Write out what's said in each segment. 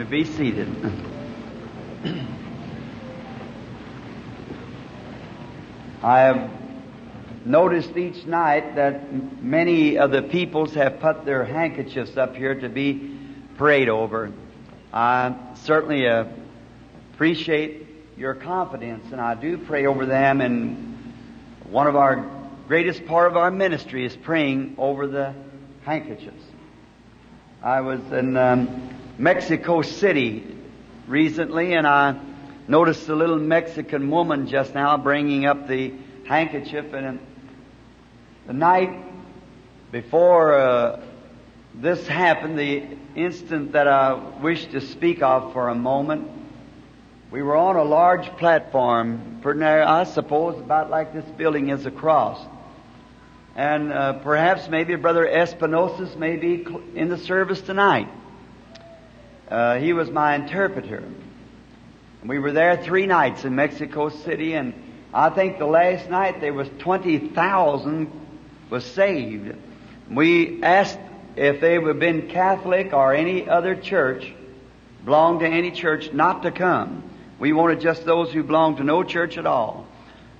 may be seated. I have noticed each night that many of the peoples have put their handkerchiefs up here to be prayed over. I certainly appreciate your confidence, and I do pray over them. And one of our greatest part of our ministry is praying over the handkerchiefs. I was in um, Mexico City recently, and I noticed a little Mexican woman just now bringing up the handkerchief. And the night before uh, this happened, the instant that I wish to speak of for a moment, we were on a large platform, I suppose, about like this building is across. And uh, perhaps maybe Brother Espinosa may be in the service tonight. Uh, he was my interpreter. We were there three nights in Mexico City, and I think the last night there was 20,000 was saved. We asked if they would have been Catholic or any other church, belonged to any church, not to come. We wanted just those who belonged to no church at all.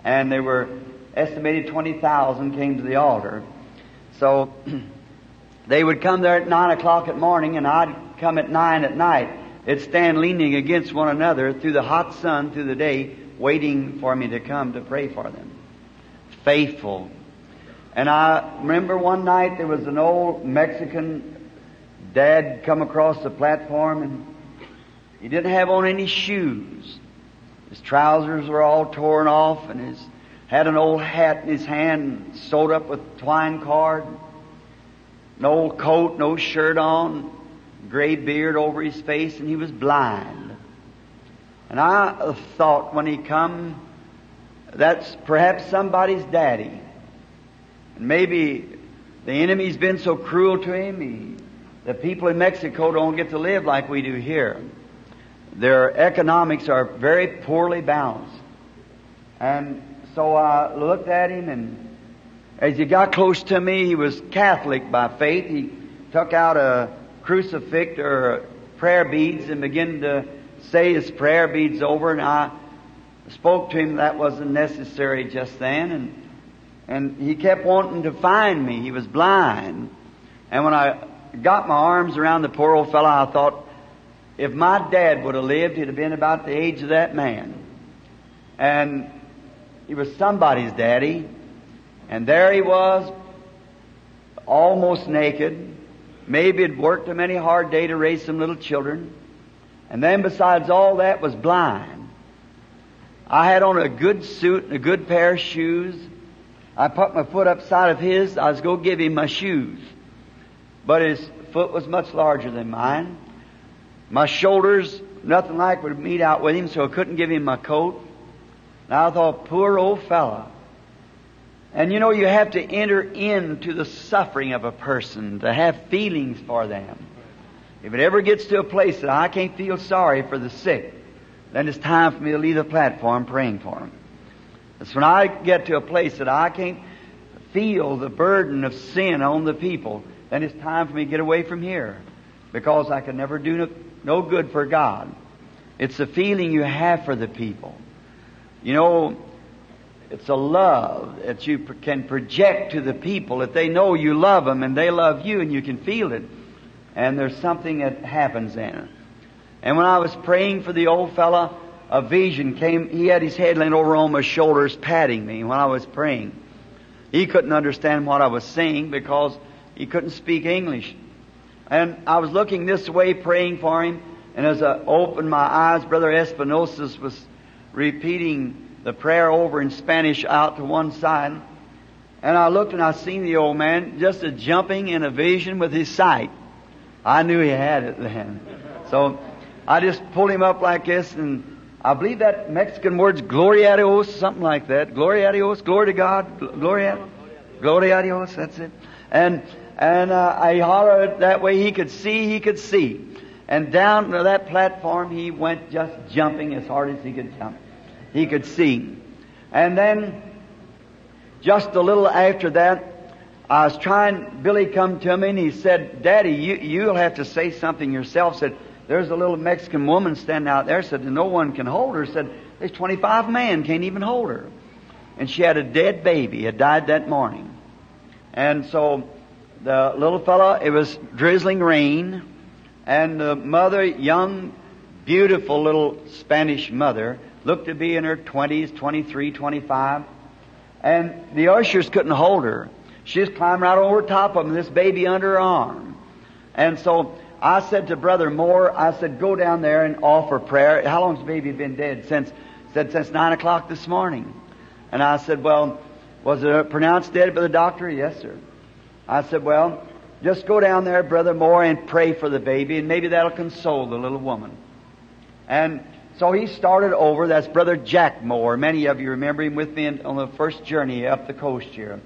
And there were estimated 20,000 came to the altar. So they would come there at 9 o'clock at morning and I'd come at 9 at night. They'd stand leaning against one another through the hot sun through the day, waiting for me to come to pray for them. Faithful. And I remember one night there was an old Mexican dad come across the platform and he didn't have on any shoes. His trousers were all torn off and his had an old hat in his hand sewed up with twine cord, old coat, no shirt on, gray beard over his face, and he was blind. And I thought when he come, that's perhaps somebody's daddy. And maybe the enemy's been so cruel to him, he, the people in Mexico don't get to live like we do here. Their economics are very poorly balanced. And so I looked at him, and as he got close to me, he was Catholic by faith. He took out a crucifix or prayer beads and began to say his prayer beads over, and I spoke to him that wasn't necessary just then, and and he kept wanting to find me. He was blind, and when I got my arms around the poor old fellow, I thought, if my dad would have lived, he'd have been about the age of that man, and he was somebody's daddy. And there he was, almost naked. Maybe had worked a many hard day to raise some little children. And then besides all that was blind. I had on a good suit and a good pair of shoes. I put my foot upside of his. I was going to give him my shoes. But his foot was much larger than mine. My shoulders, nothing like would meet out with him, so I couldn't give him my coat. And I thought, poor old fella. And you know, you have to enter into the suffering of a person to have feelings for them. If it ever gets to a place that I can't feel sorry for the sick, then it's time for me to leave the platform praying for them. It's when I get to a place that I can't feel the burden of sin on the people, then it's time for me to get away from here. Because I can never do no, no good for God. It's the feeling you have for the people. You know, it's a love that you can project to the people that they know you love them and they love you and you can feel it. And there's something that happens then. And when I was praying for the old fella, a vision came. He had his head leaned over on my shoulders, patting me when I was praying. He couldn't understand what I was saying because he couldn't speak English. And I was looking this way, praying for him. And as I opened my eyes, Brother Espinosa was repeating the prayer over in Spanish out to one side. And I looked and I seen the old man just a jumping in a vision with his sight. I knew he had it then. So I just pulled him up like this and I believe that Mexican word's gloria Dios, something like that. Gloria Dios, glory to God, gloria, gloria Dios, that's it. And, and, uh, I hollered that way he could see, he could see. And down to that platform, he went just jumping as hard as he could jump. He could see. And then, just a little after that, I was trying, Billy come to me and he said, Daddy, you, you'll have to say something yourself. Said, there's a little Mexican woman standing out there, said, no one can hold her. Said, there's 25 men can't even hold her. And she had a dead baby, had died that morning. And so the little fellow, it was drizzling rain, and the mother, young, beautiful little Spanish mother, looked to be in her 20s, 23, 25, and the ushers couldn't hold her. She just climbed right over top of them, this baby under her arm. And so I said to Brother Moore, I said, go down there and offer prayer. How long's the baby been dead? Since, said, since nine o'clock this morning. And I said, well, was it pronounced dead by the doctor? Yes, sir. I said, well, just go down there, Brother Moore, and pray for the baby, and maybe that'll console the little woman. And so he started over. That's Brother Jack Moore. Many of you remember him with me on the first journey up the coast here.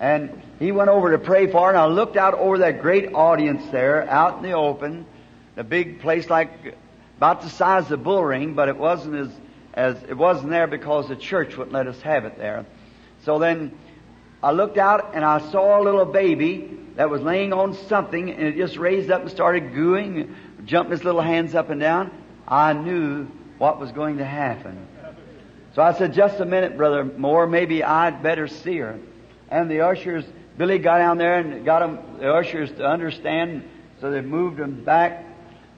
And he went over to pray for and I looked out over that great audience there, out in the open, a big place like about the size of Bullring, but it wasn't as, as it wasn't there because the church wouldn't let us have it there. So then I looked out and I saw a little baby that was laying on something, and it just raised up and started gooing, jumping his little hands up and down. I knew what was going to happen. So I said, just a minute, Brother Moore, maybe I'd better see her. And the ushers, Billy got down there and got them, the ushers to understand, so they moved them back.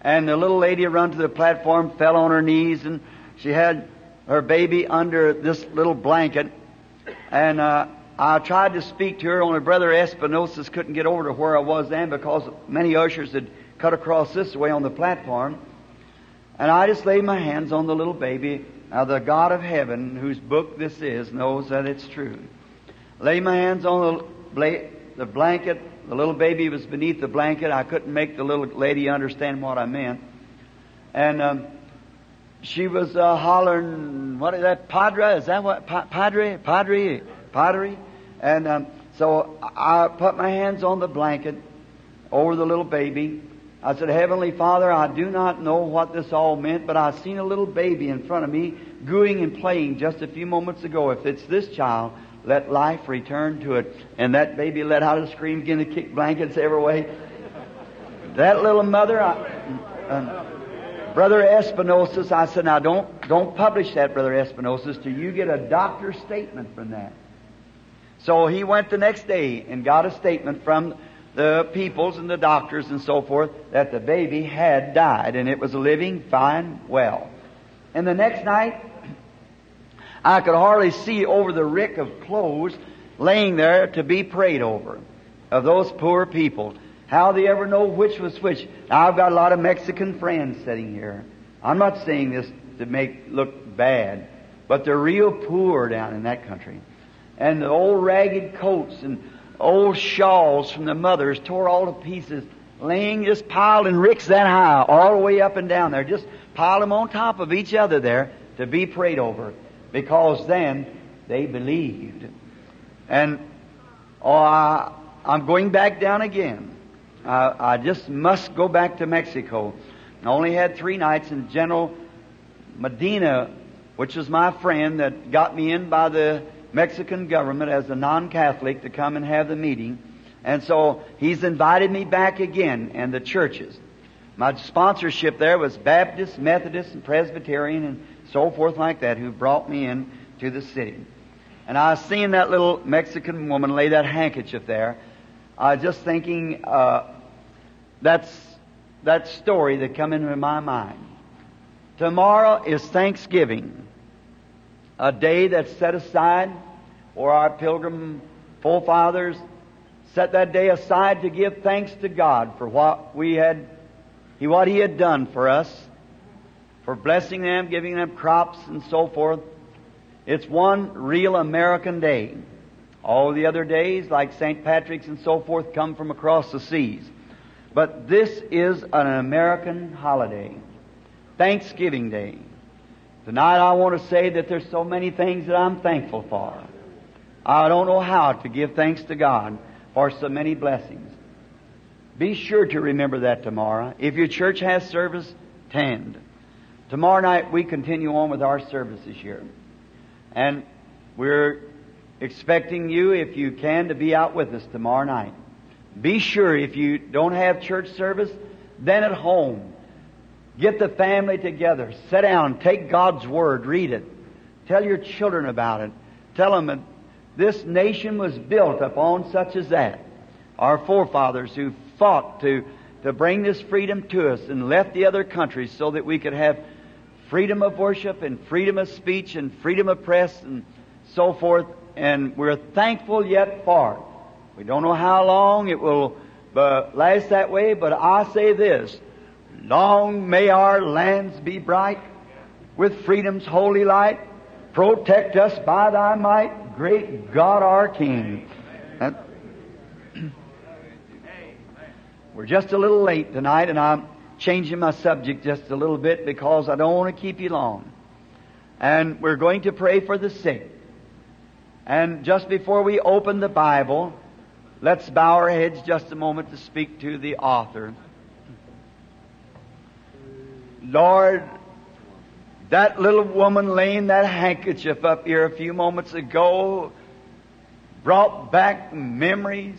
And the little lady run to the platform, fell on her knees, and she had her baby under this little blanket. And uh, I tried to speak to her, only Brother Espinosa couldn't get over to where I was then because many ushers had cut across this way on the platform. And I just laid my hands on the little baby. Now, the God of heaven, whose book this is, knows that it's true. Lay my hands on the, bla- the blanket. The little baby was beneath the blanket. I couldn't make the little lady understand what I meant. And um, she was uh, hollering, what is that, Padre? Is that what? Pa- padre? Padre? Padre? And um, so I put my hands on the blanket over the little baby. I said, Heavenly Father, I do not know what this all meant, but I seen a little baby in front of me gooing and playing just a few moments ago. If it's this child, let life return to it. And that baby let out a scream, began to kick blankets every way. That little mother, I, uh, Brother Espinosa, I said, now don't, don't publish that, Brother Espinosa, till you get a doctor's statement from that. So he went the next day and got a statement from the peoples and the doctors and so forth that the baby had died and it was living fine well. And the next night, I could hardly see over the rick of clothes laying there to be prayed over of those poor people. How they ever know which was which. Now, I've got a lot of Mexican friends sitting here. I'm not saying this to make look bad, but they're real poor down in that country. And the old ragged coats and old shawls from the mothers tore all to pieces, laying just piled in ricks that high, all the way up and down there. Just piled them on top of each other there to be prayed over, because then they believed. And oh, I, I'm going back down again. I, I just must go back to Mexico. I only had three nights, and General Medina, which was my friend that got me in by the Mexican government as a non-Catholic to come and have the meeting. And so he's invited me back again and the churches. My sponsorship there was Baptist, Methodist, and Presbyterian and so forth like that who brought me in to the city. And I seen that little Mexican woman lay that handkerchief there. I was just thinking, uh, that's that story that come into my mind. Tomorrow is Thanksgiving, a day that's set aside or our pilgrim forefathers set that day aside to give thanks to God for what we had, what He had done for us, for blessing them, giving them crops and so forth. It's one real American day. All the other days, like St. Patrick's and so forth, come from across the seas. But this is an American holiday. Thanksgiving Day. Tonight I want to say that there's so many things that I'm thankful for. I don't know how to give thanks to God for so many blessings. Be sure to remember that tomorrow. If your church has service, tend. Tomorrow night we continue on with our services here. And we're expecting you, if you can, to be out with us tomorrow night. Be sure if you don't have church service, then at home. Get the family together. Sit down. Take God's Word. Read it. Tell your children about it. Tell them that this nation was built upon such as that. Our forefathers who fought to, to bring this freedom to us and left the other countries so that we could have freedom of worship and freedom of speech and freedom of press and so forth. And we're thankful yet for it. We don't know how long it will uh, last that way, but I say this. Long may our lands be bright with freedom's holy light. Protect us by thy might, great God our King. That, we're just a little late tonight, and I'm changing my subject just a little bit because I don't want to keep you long. And we're going to pray for the sick. And just before we open the Bible, let's bow our heads just a moment to speak to the author. Lord, that little woman laying that handkerchief up here a few moments ago brought back memories.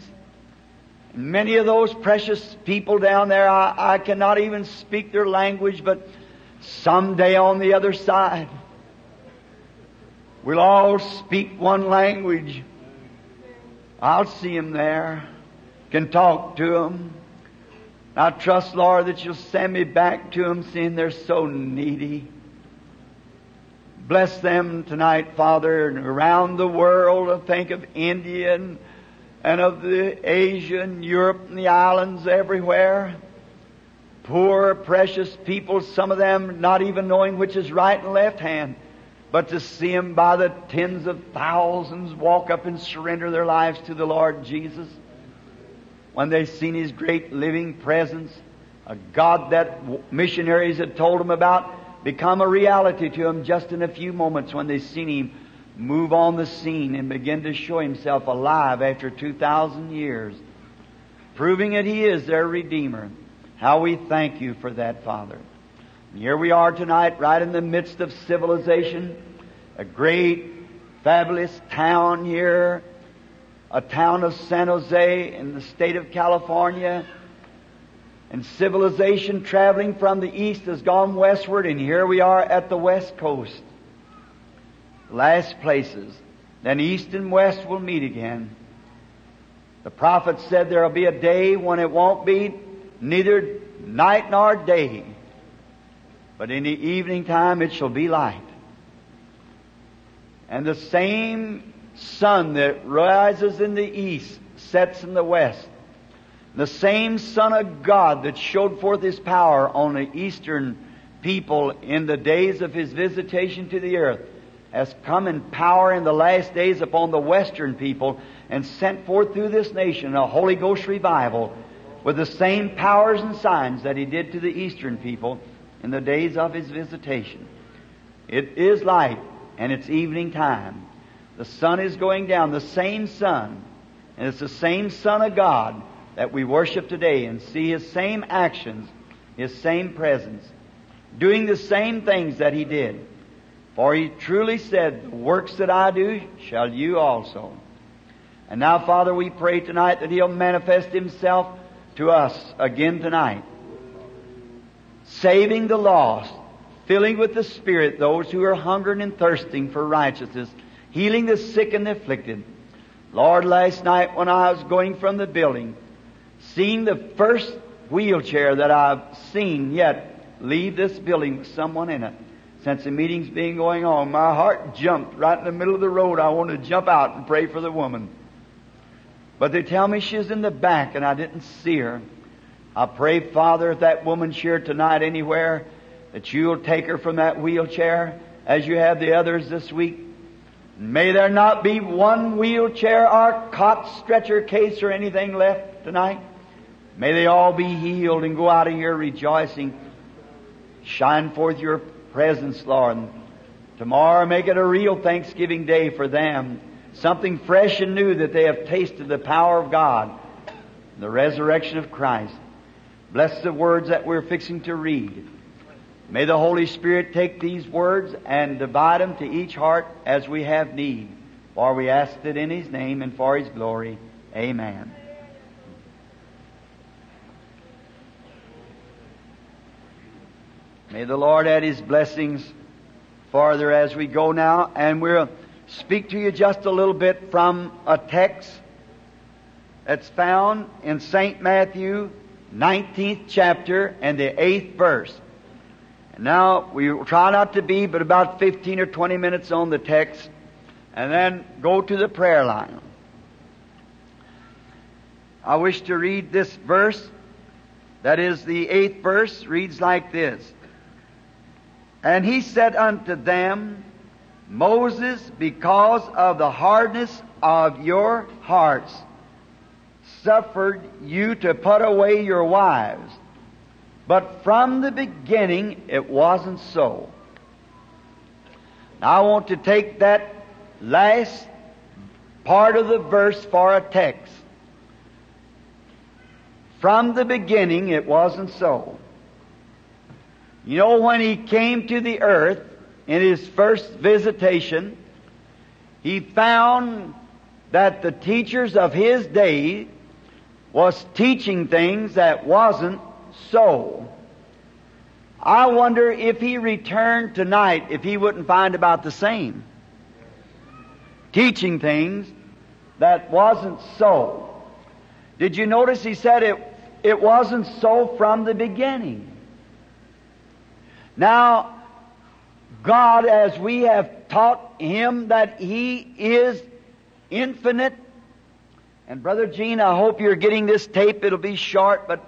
Many of those precious people down there, I, I cannot even speak their language, but someday on the other side, we'll all speak one language. I'll see them there, can talk to them. I trust, Lord, that you'll send me back to them, seeing they're so needy. Bless them tonight, Father, and around the world. I think of India and, and of the Asia and Europe and the islands everywhere. Poor, precious people, some of them not even knowing which is right and left hand. But to see them by the tens of thousands walk up and surrender their lives to the Lord Jesus when they seen His great living presence, a God that missionaries had told them about, become a reality to them just in a few moments when they seen Him move on the scene and begin to show Himself alive after 2,000 years, proving that He is their Redeemer. How we thank you for that, Father. And here we are tonight, right in the midst of civilization, a great, fabulous town here, a town of San Jose in the state of California. And civilization traveling from the east has gone westward, and here we are at the west coast. Last places. Then east and west will meet again. The prophet said there will be a day when it won't be neither night nor day, but in the evening time it shall be light. And the same sun that rises in the east sets in the west. The same Son of God that showed forth His power on the eastern people in the days of His visitation to the earth has come in power in the last days upon the western people and sent forth through this nation a Holy Ghost revival with the same powers and signs that He did to the eastern people in the days of His visitation. It is light and it's evening time. The sun is going down, the same sun. And it's the same Son of God that we worship today and see His same actions, His same presence, doing the same things that He did. For He truly said, The works that I do shall you also. And now, Father, we pray tonight that He'll manifest Himself to us again tonight. Saving the lost, filling with the Spirit those who are hungering and thirsting for righteousness, healing the sick and the afflicted. Lord, last night when I was going from the building, seeing the first wheelchair that I've seen yet leave this building with someone in it, since the meeting's been going on, my heart jumped right in the middle of the road. I wanted to jump out and pray for the woman. But they tell me she's in the back and I didn't see her. I pray, Father, if that woman's here tonight anywhere, that you'll take her from that wheelchair as you have the others this week. May there not be one wheelchair or cot, stretcher case or anything left tonight. May they all be healed and go out of here rejoicing. Shine forth your presence, Lord. Tomorrow make it a real Thanksgiving day for them. Something fresh and new that they have tasted the power of God, the resurrection of Christ. Bless the words that we're fixing to read. May the Holy Spirit take these words and divide them to each heart as we have need. For we ask it in His name and for His glory. Amen. May the Lord add His blessings farther as we go now, and we'll speak to you just a little bit from a text that's found in St. Matthew, 19th chapter, and the 8th verse. Now, we try not to be but about 15 or 20 minutes on the text, and then go to the prayer line. I wish to read this verse. That is the eighth verse, reads like this. And he said unto them, Moses, because of the hardness of your hearts, suffered you to put away your wives. But from the beginning, it wasn't so. Now I want to take that last part of the verse for a text. From the beginning, it wasn't so. You know, when he came to the earth in his first visitation, he found that the teachers of his day was teaching things that wasn't so. I wonder if he returned tonight, if he wouldn't find about the same. Teaching things that wasn't so. Did you notice he said it, it wasn't so from the beginning? Now, God, as we have taught him that he is infinite, and Brother Gene, I hope you're getting this tape. It'll be short, but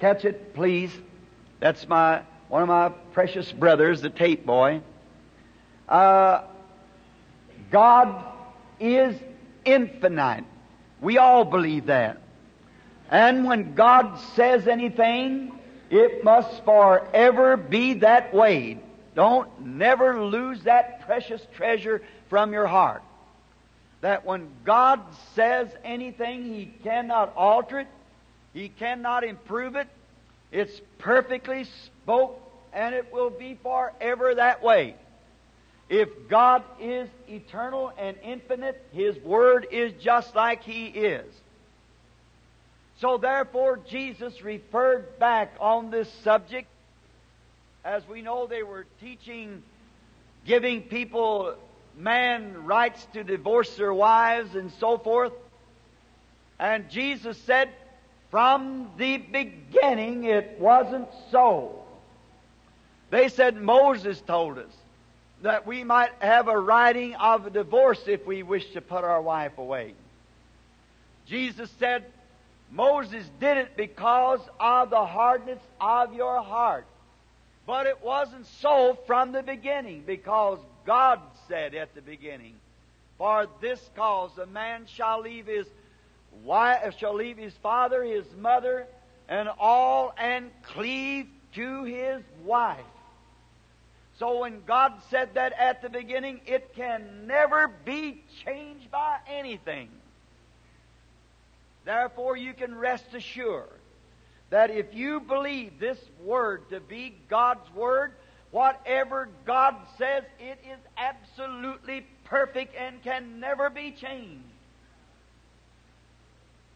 catch it, please. That's my one of my precious brothers, the tape boy. Uh, God is infinite. We all believe that. And when God says anything, it must forever be that way. Don't never lose that precious treasure from your heart. That when God says anything, He cannot alter it, He cannot improve it. It's perfectly spoke, and it will be forever that way. If God is eternal and infinite, His Word is just like He is. So therefore, Jesus referred back on this subject. As we know, they were teaching, giving people man rights to divorce their wives and so forth. And Jesus said, from the beginning it wasn't so. They said Moses told us that we might have a writing of a divorce if we wish to put our wife away. Jesus said, Moses did it because of the hardness of your heart. But it wasn't so from the beginning, because God said at the beginning, For this cause a man shall leave his wife, shall leave his father, his mother, and all, and cleave to his wife. So when God said that at the beginning, it can never be changed by anything. Therefore, you can rest assured that if you believe this Word to be God's Word, whatever God says, it is absolutely perfect and can never be changed.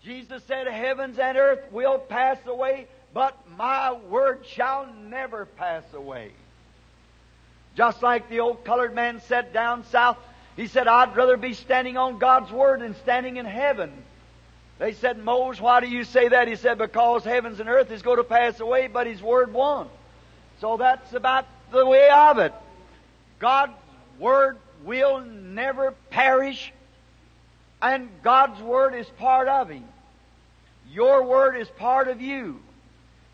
Jesus said, Heavens and earth will pass away, but my Word shall never pass away. Just like the old colored man said down south, he said, I'd rather be standing on God's Word than standing in heaven. They said, Moses, why do you say that? He said, because heavens and earth is going to pass away, but His Word won't. So that's about the way of it. God's Word will never perish, and God's Word is part of Him. Your Word is part of you,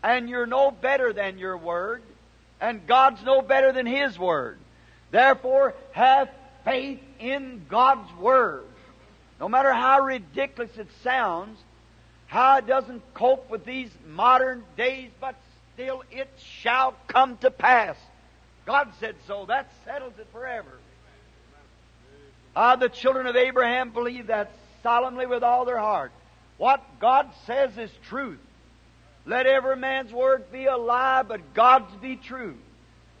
and you're no better than your Word, and God's no better than His Word. Therefore, have faith in God's Word. No matter how ridiculous it sounds, how it doesn't cope with these modern days, but still it shall come to pass. God said so. That settles it forever. Ah, the children of Abraham believe that solemnly with all their heart. What God says is truth. Let every man's word be a lie, but God's be true.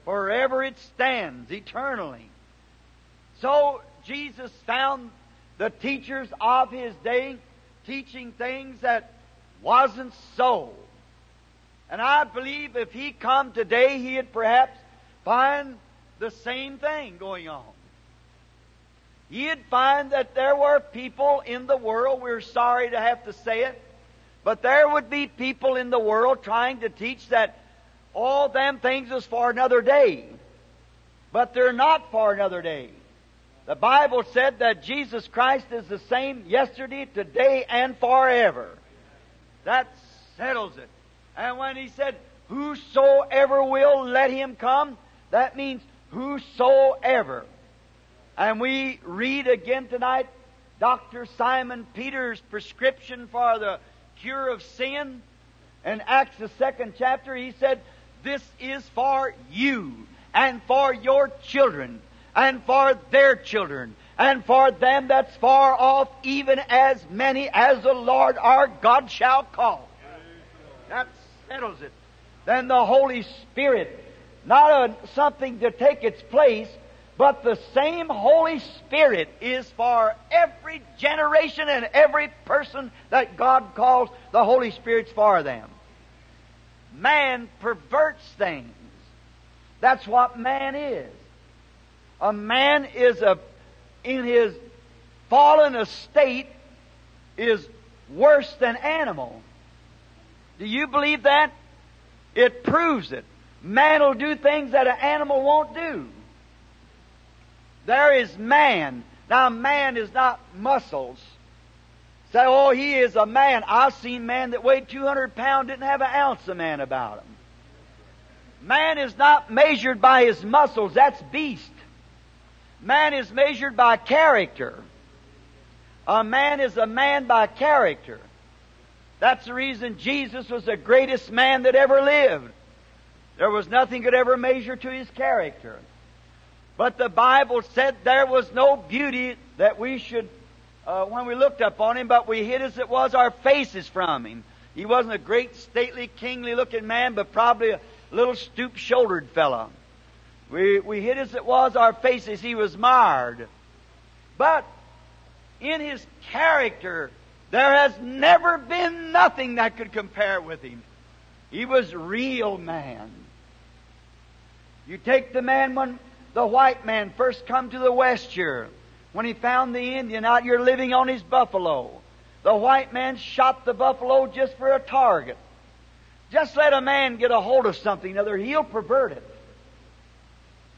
Forever it stands, eternally. So Jesus found the teachers of his day teaching things that wasn't so. And I believe if he come today, he'd perhaps find the same thing going on. He'd find that there were people in the world, we're sorry to have to say it, but there would be people in the world trying to teach that all them things is for another day. But they're not for another day. The Bible said that Jesus Christ is the same yesterday, today, and forever. That settles it. And when he said, Whosoever will let him come, that means whosoever. And we read again tonight Dr. Simon Peter's prescription for the cure of sin. In Acts, the second chapter, he said, This is for you and for your children and for their children and for them that's far off, even as many as the Lord our God shall call. That settles it. Then the Holy Spirit, not a, something to take its place, but the same Holy Spirit is for every generation and every person that God calls, the Holy Spirit's for them. Man perverts things. That's what man is. A man is a, in his fallen estate, is worse than animal. Do you believe that? It proves it. Man will do things that an animal won't do. There is man. Now, man is not muscles. Say, oh, he is a man. I've seen men that weighed 200 pounds didn't have an ounce of man about him. Man is not measured by his muscles. That's beast. Man is measured by character. A man is a man by character. That's the reason Jesus was the greatest man that ever lived. There was nothing could ever measure to his character. But the Bible said there was no beauty that we should, uh, when we looked upon him, but we hid as it was our faces from him. He wasn't a great, stately, kingly looking man, but probably a little stoop shouldered fellow. We, we hid as it was our faces, he was marred. But in his character, there has never been nothing that could compare with him. He was real man. You take the man when the white man first come to the west here, when he found the Indian out here living on his buffalo. The white man shot the buffalo just for a target. Just let a man get a hold of something, other he'll pervert it.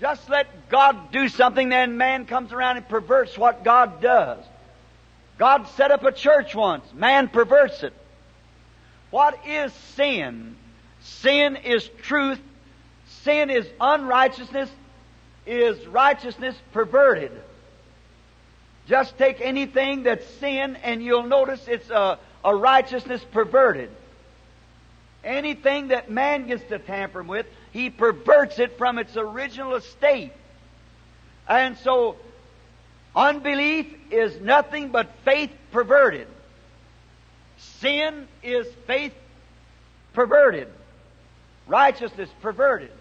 Just let God do something, then man comes around and perverts what God does. God set up a church once. Man perverts it. What is sin? Sin is truth. Sin is unrighteousness. Is righteousness perverted? Just take anything that's sin and you'll notice it's a, a righteousness perverted. Anything that man gets to tamper with, he perverts it from its original estate. And so, unbelief is nothing but faith perverted. Sin is faith perverted. Righteousness perverted.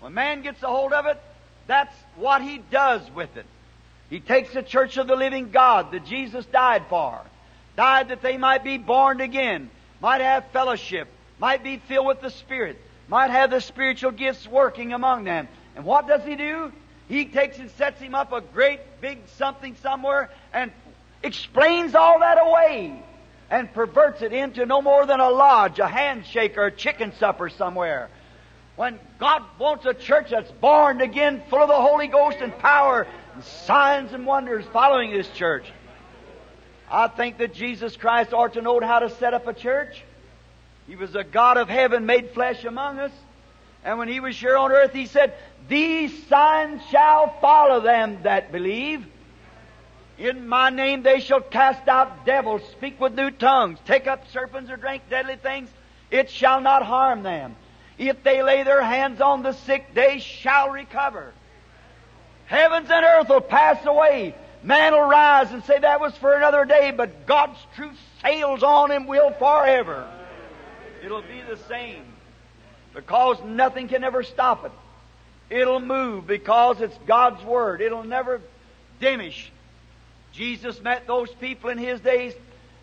When man gets a hold of it, that's what he does with it. He takes the church of the living God that Jesus died for. Died that they might be born again, might have fellowship, might be filled with the Spirit, might have the spiritual gifts working among them. And what does he do? He takes and sets him up a great big something somewhere and explains all that away and perverts it into no more than a lodge, a handshake, or a chicken supper somewhere. When God wants a church that's born again, full of the Holy Ghost and power, and signs and wonders following this church. I think that Jesus Christ ought to know how to set up a church. He was a God of heaven made flesh among us. And when He was here on earth, He said, These signs shall follow them that believe. In my name they shall cast out devils, speak with new tongues, take up serpents or drink deadly things. It shall not harm them. If they lay their hands on the sick, they shall recover. Heavens and earth will pass away. Man will rise and say that was for another day, but God's truth sails on and will forever. It'll be the same. Because nothing can ever stop it. It'll move because it's God's Word. It'll never diminish. Jesus met those people in His days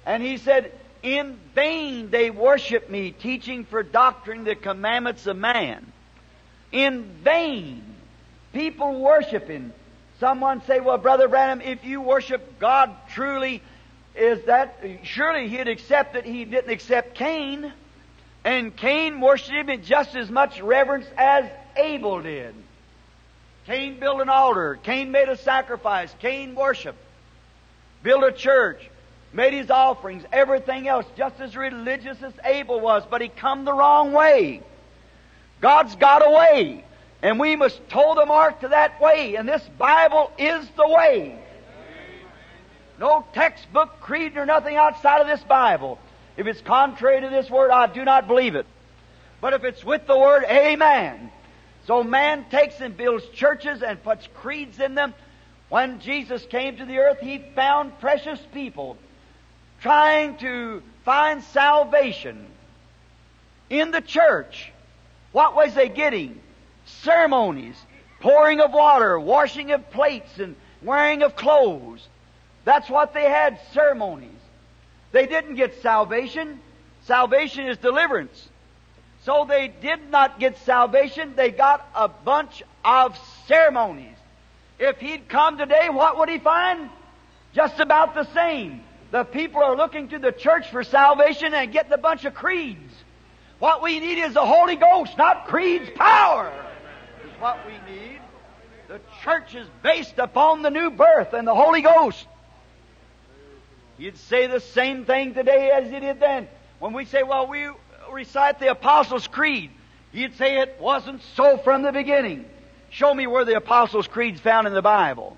and He said, In vain they worship me, teaching for doctrine the commandments of man. In vain. People worshiping. Someone say, well, Brother Branham, if you worship God truly, is that, surely he'd accept that he didn't accept Cain. And Cain worshipped him in just as much reverence as Abel did. Cain built an altar. Cain made a sacrifice. Cain worshiped. Built a church. Made his offerings. Everything else just as religious as Abel was. But he come the wrong way. God's got a way. And we must toe the mark to that way. And this Bible is the way. No textbook, creed, or nothing outside of this Bible. If it's contrary to this Word, I do not believe it. But if it's with the Word, Amen. So man takes and builds churches and puts creeds in them. When Jesus came to the earth, he found precious people trying to find salvation in the church. What was they getting? Ceremonies, pouring of water, washing of plates, and wearing of clothes. That's what they had, ceremonies. They didn't get salvation. Salvation is deliverance. So they did not get salvation, they got a bunch of ceremonies. If he'd come today, what would he find? Just about the same. The people are looking to the church for salvation and getting a bunch of creeds. What we need is the Holy Ghost, not creeds, power is what we need. The church is based upon the new birth and the Holy Ghost. You'd say the same thing today as you did then. When we say, well, we recite the Apostles' Creed, you'd say it wasn't so from the beginning. Show me where the Apostles' Creed's found in the Bible.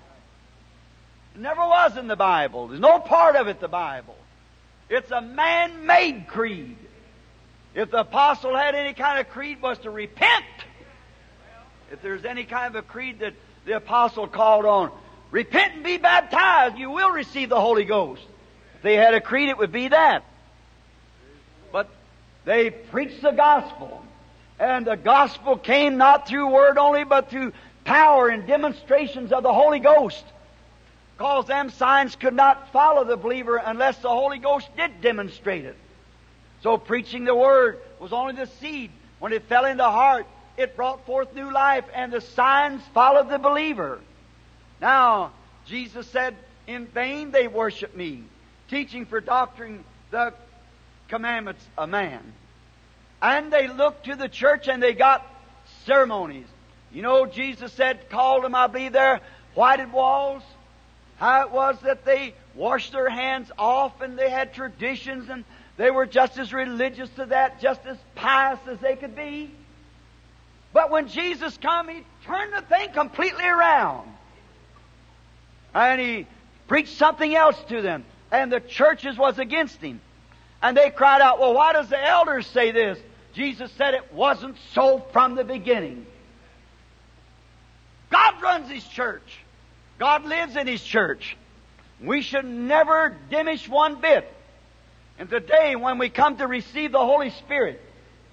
Never was in the Bible. There's no part of it the Bible. It's a man-made creed. If the apostle had any kind of creed was to repent. If there's any kind of a creed that the apostle called on, repent and be baptized, you will receive the Holy Ghost. If they had a creed, it would be that. But they preached the gospel. And the gospel came not through word only, but through power and demonstrations of the Holy Ghost. Because them signs could not follow the believer unless the Holy Ghost did demonstrate it. So preaching the word was only the seed. When it fell in the heart, it brought forth new life, and the signs followed the believer. Now, Jesus said, In vain they worship me, teaching for doctrine the commandments of man. And they looked to the church and they got ceremonies. You know, Jesus said, called them, I believe, there, whited walls. How it was that they washed their hands off and they had traditions and they were just as religious to that, just as pious as they could be. But when Jesus come, He turned the thing completely around. And He preached something else to them. And the churches was against Him. And they cried out, well, why does the elders say this? Jesus said it wasn't so from the beginning. God runs His church. God lives in His church. We should never diminish one bit. And today, when we come to receive the Holy Spirit,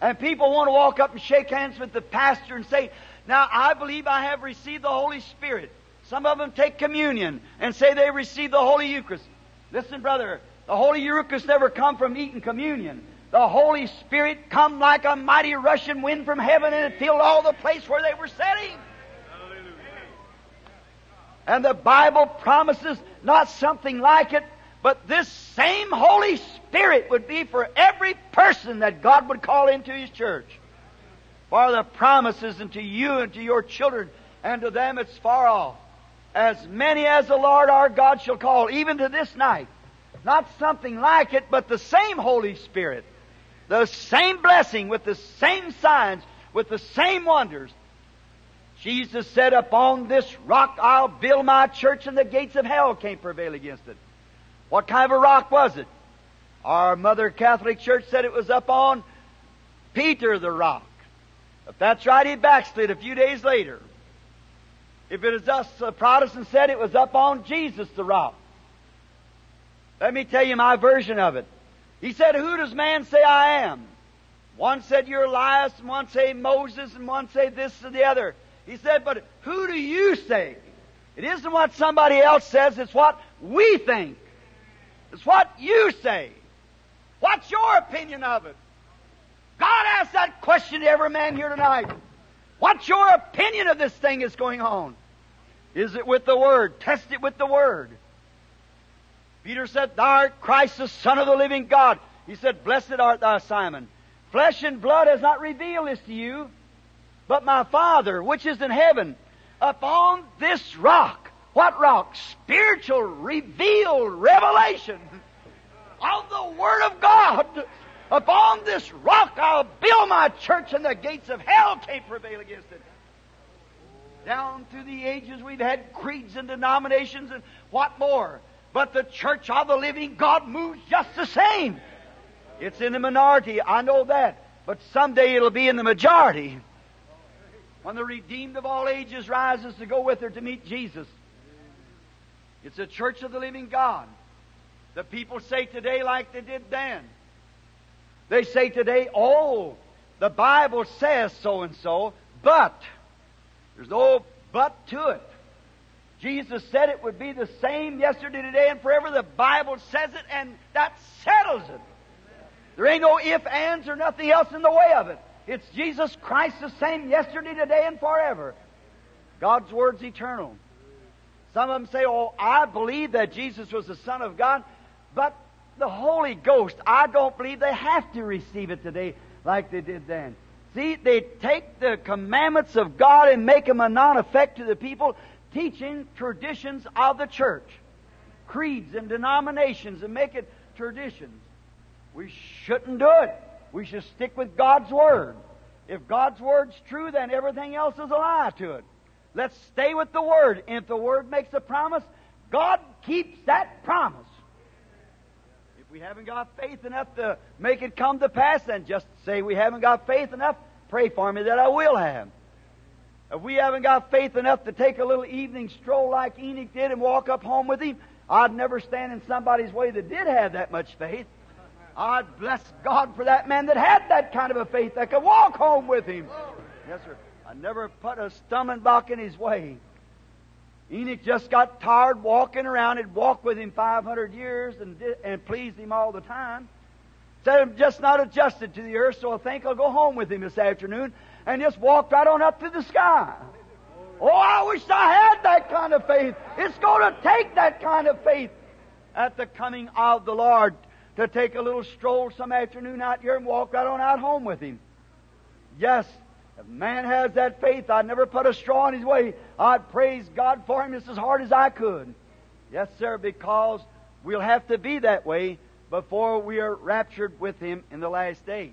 and people want to walk up and shake hands with the pastor and say, Now, I believe I have received the Holy Spirit. Some of them take communion and say they received the Holy Eucharist. Listen, brother, the Holy Eucharist never come from eating communion. The Holy Spirit come like a mighty rushing wind from heaven and it filled all the place where they were sitting. And the Bible promises not something like it, but this same Holy Spirit would be for every person that God would call into His church. For the promises unto you and to your children and to them it's far off. As many as the Lord our God shall call, even to this night. Not something like it, but the same Holy Spirit. The same blessing with the same signs, with the same wonders. Jesus said, Upon this rock I'll build my church, and the gates of hell can't prevail against it. What kind of a rock was it? Our Mother Catholic Church said it was up on Peter the rock. If that's right, he backslid a few days later. If it is us, the Protestants said it was up on Jesus the rock. Let me tell you my version of it. He said, Who does man say I am? One said you're Elias, and one say Moses, and one say this and the other. He said, But who do you say? It isn't what somebody else says, it's what we think. It's what you say. What's your opinion of it? God asked that question to every man here tonight. What's your opinion of this thing that's going on? Is it with the Word? Test it with the Word. Peter said, Thou art Christ, the Son of the living God. He said, Blessed art thou, Simon. Flesh and blood has not revealed this to you, but my Father, which is in heaven. Upon this rock, what rock? Spiritual, revealed revelation of the Word of God. Upon this rock I'll build my church, and the gates of hell can't prevail against it. Down through the ages, we've had creeds and denominations and what more. But the church of the living God moves just the same. It's in the minority, I know that. But someday it'll be in the majority. When the redeemed of all ages rises to go with her to meet Jesus. It's a church of the living God. The people say today like they did then. They say today, oh, the Bible says so and so, but there's no but to it. Jesus said it would be the same yesterday, today, and forever. The Bible says it, and that settles it. There ain't no if, ands, or nothing else in the way of it. It's Jesus Christ the same yesterday, today, and forever. God's Word's eternal. Some of them say, oh, I believe that Jesus was the Son of God, but the Holy Ghost, I don't believe they have to receive it today like they did then. See, they take the commandments of God and make them a non-effect to the people, teaching traditions of the church, creeds and denominations, and make it traditions. We shouldn't do it. We should stick with God's Word. If God's Word's true, then everything else is a lie to it. Let's stay with the Word. And if the Word makes a promise, God keeps that promise. If we haven't got faith enough to make it come to pass, then just say we haven't got faith enough. Pray for me that I will have. If we haven't got faith enough to take a little evening stroll like Enoch did and walk up home with him, I'd never stand in somebody's way that did have that much faith. I'd bless God for that man that had that kind of a faith that could walk home with him. Yes, sir. I never put a stumbling block in his way. Enoch just got tired walking around. He'd walked with him 500 years and, and pleased him all the time. Said, I'm just not adjusted to the earth, so I think I'll go home with him this afternoon and just walk right on up to the sky. Oh, I wish I had that kind of faith. It's going to take that kind of faith at the coming of the Lord to take a little stroll some afternoon out here and walk right on out home with him. Yes, if man has that faith, I'd never put a straw in his way. I'd praise God for him just as hard as I could. Yes, sir, because we'll have to be that way before we are raptured with him in the last days.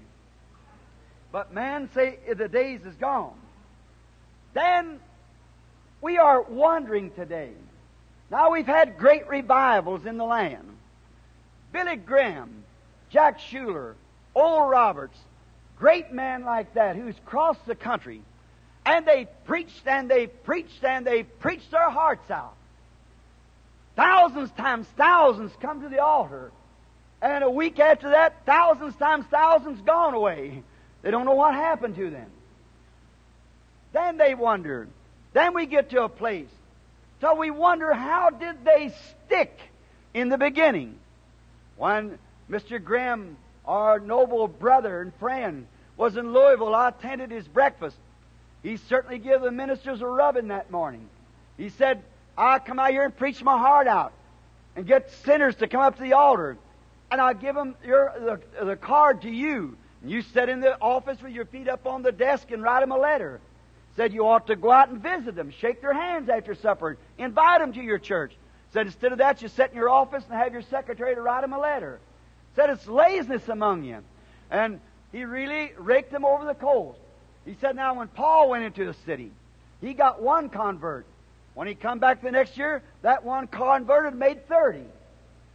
But man say the days is gone. Then we are wandering today. Now we've had great revivals in the land. Billy Graham, Jack Shuler, Oral Roberts, great men like that who's crossed the country, and they preached and they preached and they preached their hearts out. Thousands times thousands come to the altar. And a week after that, thousands times thousands gone away. They don't know what happened to them. Then they wonder. Then we get to a place. So we wonder how did they stick in the beginning? When Mr. Graham, our noble brother and friend, was in Louisville, I attended his breakfast. He certainly gave the ministers a rubbing that morning. He said, I come out here and preach my heart out and get sinners to come up to the altar. And I give them your, the, the card to you. And you sit in the office with your feet up on the desk and write them a letter. Said you ought to go out and visit them, shake their hands after supper, invite them to your church. Said instead of that, you sit in your office and have your secretary to write him a letter. Said it's laziness among you. And he really raked them over the coals. He said, now when Paul went into the city, he got one convert. When he come back the next year, that one converted made 30.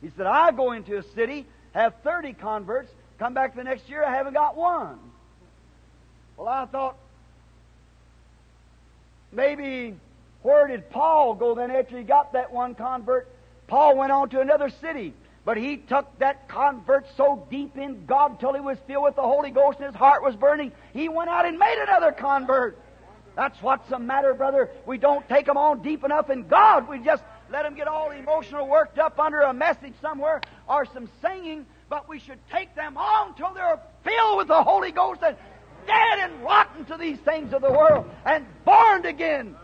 He said, I go into a city, have 30 converts, come back the next year, I haven't got one. Well, I thought, maybe where did Paul go then after he got that one convert? Paul went on to another city. But he took that convert so deep in God till he was filled with the Holy Ghost and his heart was burning, he went out and made another convert. That's what's the matter, brother. We don't take them on deep enough in God. We just let them get all emotional worked up under a message somewhere or some singing. but we should take them on till they're filled with the Holy Ghost and dead and rotten to these things of the world and born again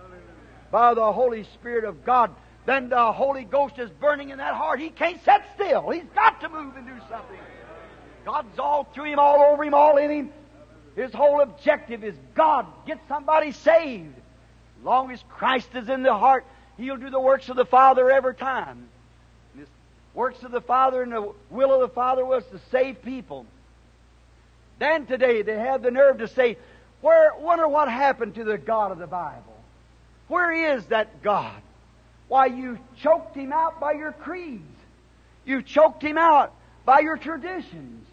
by the Holy Spirit of God. Then the Holy Ghost is burning in that heart. He can't sit still. He's got to move and do something. God's all through him, all over him, all in him. His whole objective is God, get somebody saved. Long as Christ is in the heart, He'll do the works of the Father every time. The works of the Father and the will of the Father was to save people. Then today they have the nerve to say, Where wonder what happened to the God of the Bible? Where is that God? Why you choked him out by your creeds. You choked him out by your traditions.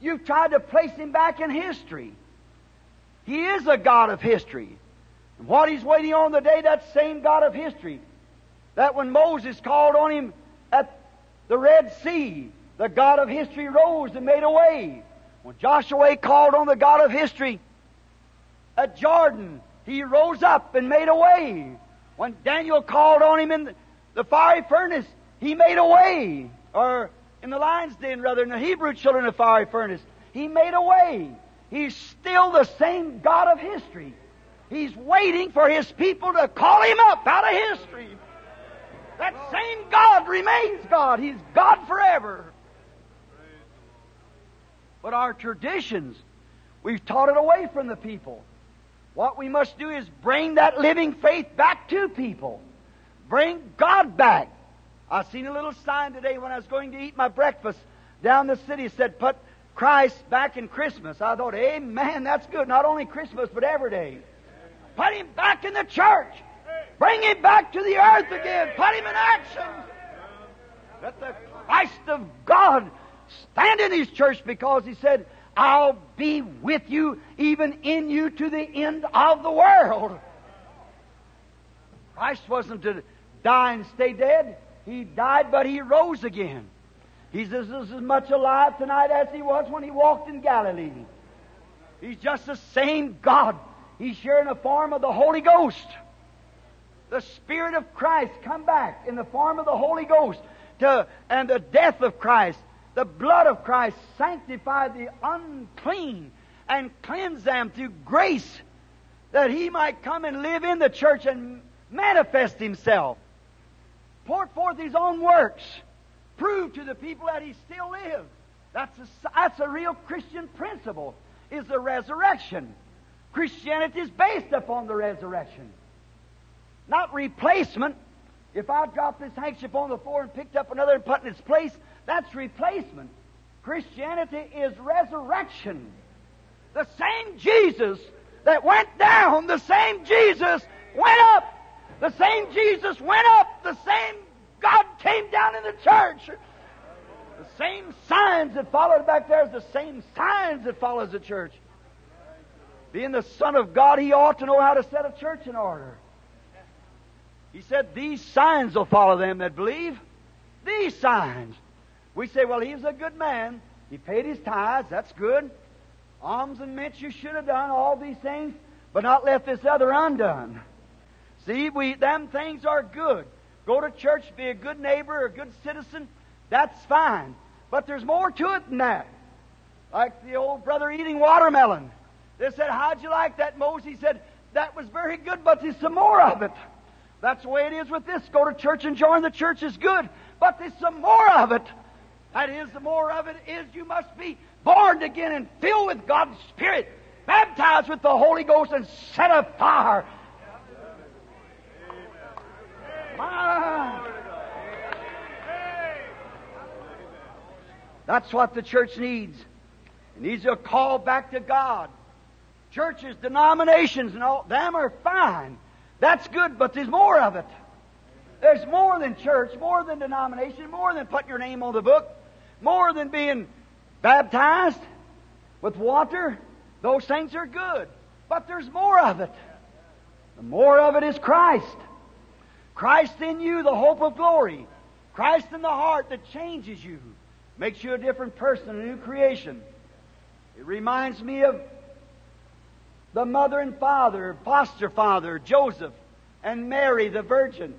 You've tried to place him back in history. He is a God of history. And what he's waiting on the day, that same God of history, that when Moses called on him at the Red Sea, the God of history rose and made a way. When Joshua called on the God of history at Jordan, he rose up and made a way. When Daniel called on him in the fiery furnace, he made a way. Or in the lion's den, rather, in the Hebrew children of the fiery furnace. He made a way. He's still the same God of history. He's waiting for His people to call Him up out of history. That same God remains God. He's God forever. But our traditions, we've taught it away from the people. What we must do is bring that living faith back to people. Bring God back. I seen a little sign today when I was going to eat my breakfast down the city. It said, put Christ back in Christmas. I thought, amen, that's good. Not only Christmas, but every day. Put him back in the church. Bring him back to the earth again. Put him in action. Let the Christ of God stand in his church because he said, I'll be with you, even in you, to the end of the world. Christ wasn't to die and stay dead. He died, but he rose again. He's as, as much alive tonight as he was when he walked in Galilee. He's just the same God. He's in the form of the Holy Ghost. The Spirit of Christ come back in the form of the Holy Ghost to, and the death of Christ, the blood of Christ sanctified the unclean and cleanse them through grace that he might come and live in the church and manifest himself pour forth his own works, prove to the people that he still lives. That's a, that's a real Christian principle, is the resurrection. Christianity is based upon the resurrection. Not replacement. If I dropped this handkerchief on the floor and picked up another and put in its place, that's replacement. Christianity is resurrection. The same Jesus that went down, the same Jesus went up the same Jesus went up. The same God came down in the church. The same signs that followed back there is the same signs that follows the church. Being the Son of God, he ought to know how to set a church in order. He said, These signs will follow them that believe. These signs. We say, Well, he's a good man. He paid his tithes. That's good. Alms and mints you should have done, all these things, but not left this other undone. See, we, them things are good. Go to church, be a good neighbor, a good citizen, that's fine. But there's more to it than that. Like the old brother eating watermelon. They said, How'd you like that, Moses? He said, That was very good, but there's some more of it. That's the way it is with this. Go to church and join the church is good, but there's some more of it. That is, the more of it is you must be born again and filled with God's Spirit, baptized with the Holy Ghost, and set afire that's what the church needs. It needs a call back to God. Churches, denominations, and all them are fine. That's good, but there's more of it. There's more than church, more than denomination, more than putting your name on the book, more than being baptized with water. Those things are good. But there's more of it. The more of it is Christ. Christ in you, the hope of glory. Christ in the heart that changes you, makes you a different person, a new creation. It reminds me of the mother and father, foster father, Joseph, and Mary the Virgin.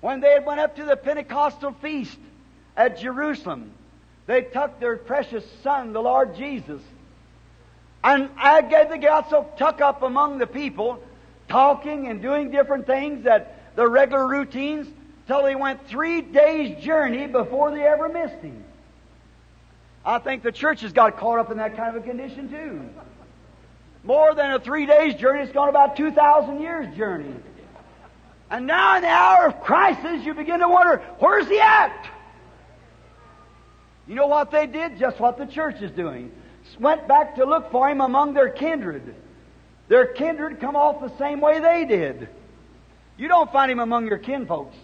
When they had went up to the Pentecostal feast at Jerusalem, They took their precious son, the Lord Jesus. And I gave the got so tuck up among the people, talking and doing different things that the regular routines, till they went three days' journey before they ever missed him. I think the church has got caught up in that kind of a condition too. More than a three days journey, it's gone about 2,000 years journey. And now in the hour of crisis, you begin to wonder, where's he at? You know what they did? Just what the church is doing. Went back to look for him among their kindred. Their kindred come off the same way they did. You don't find him among your kinfolks.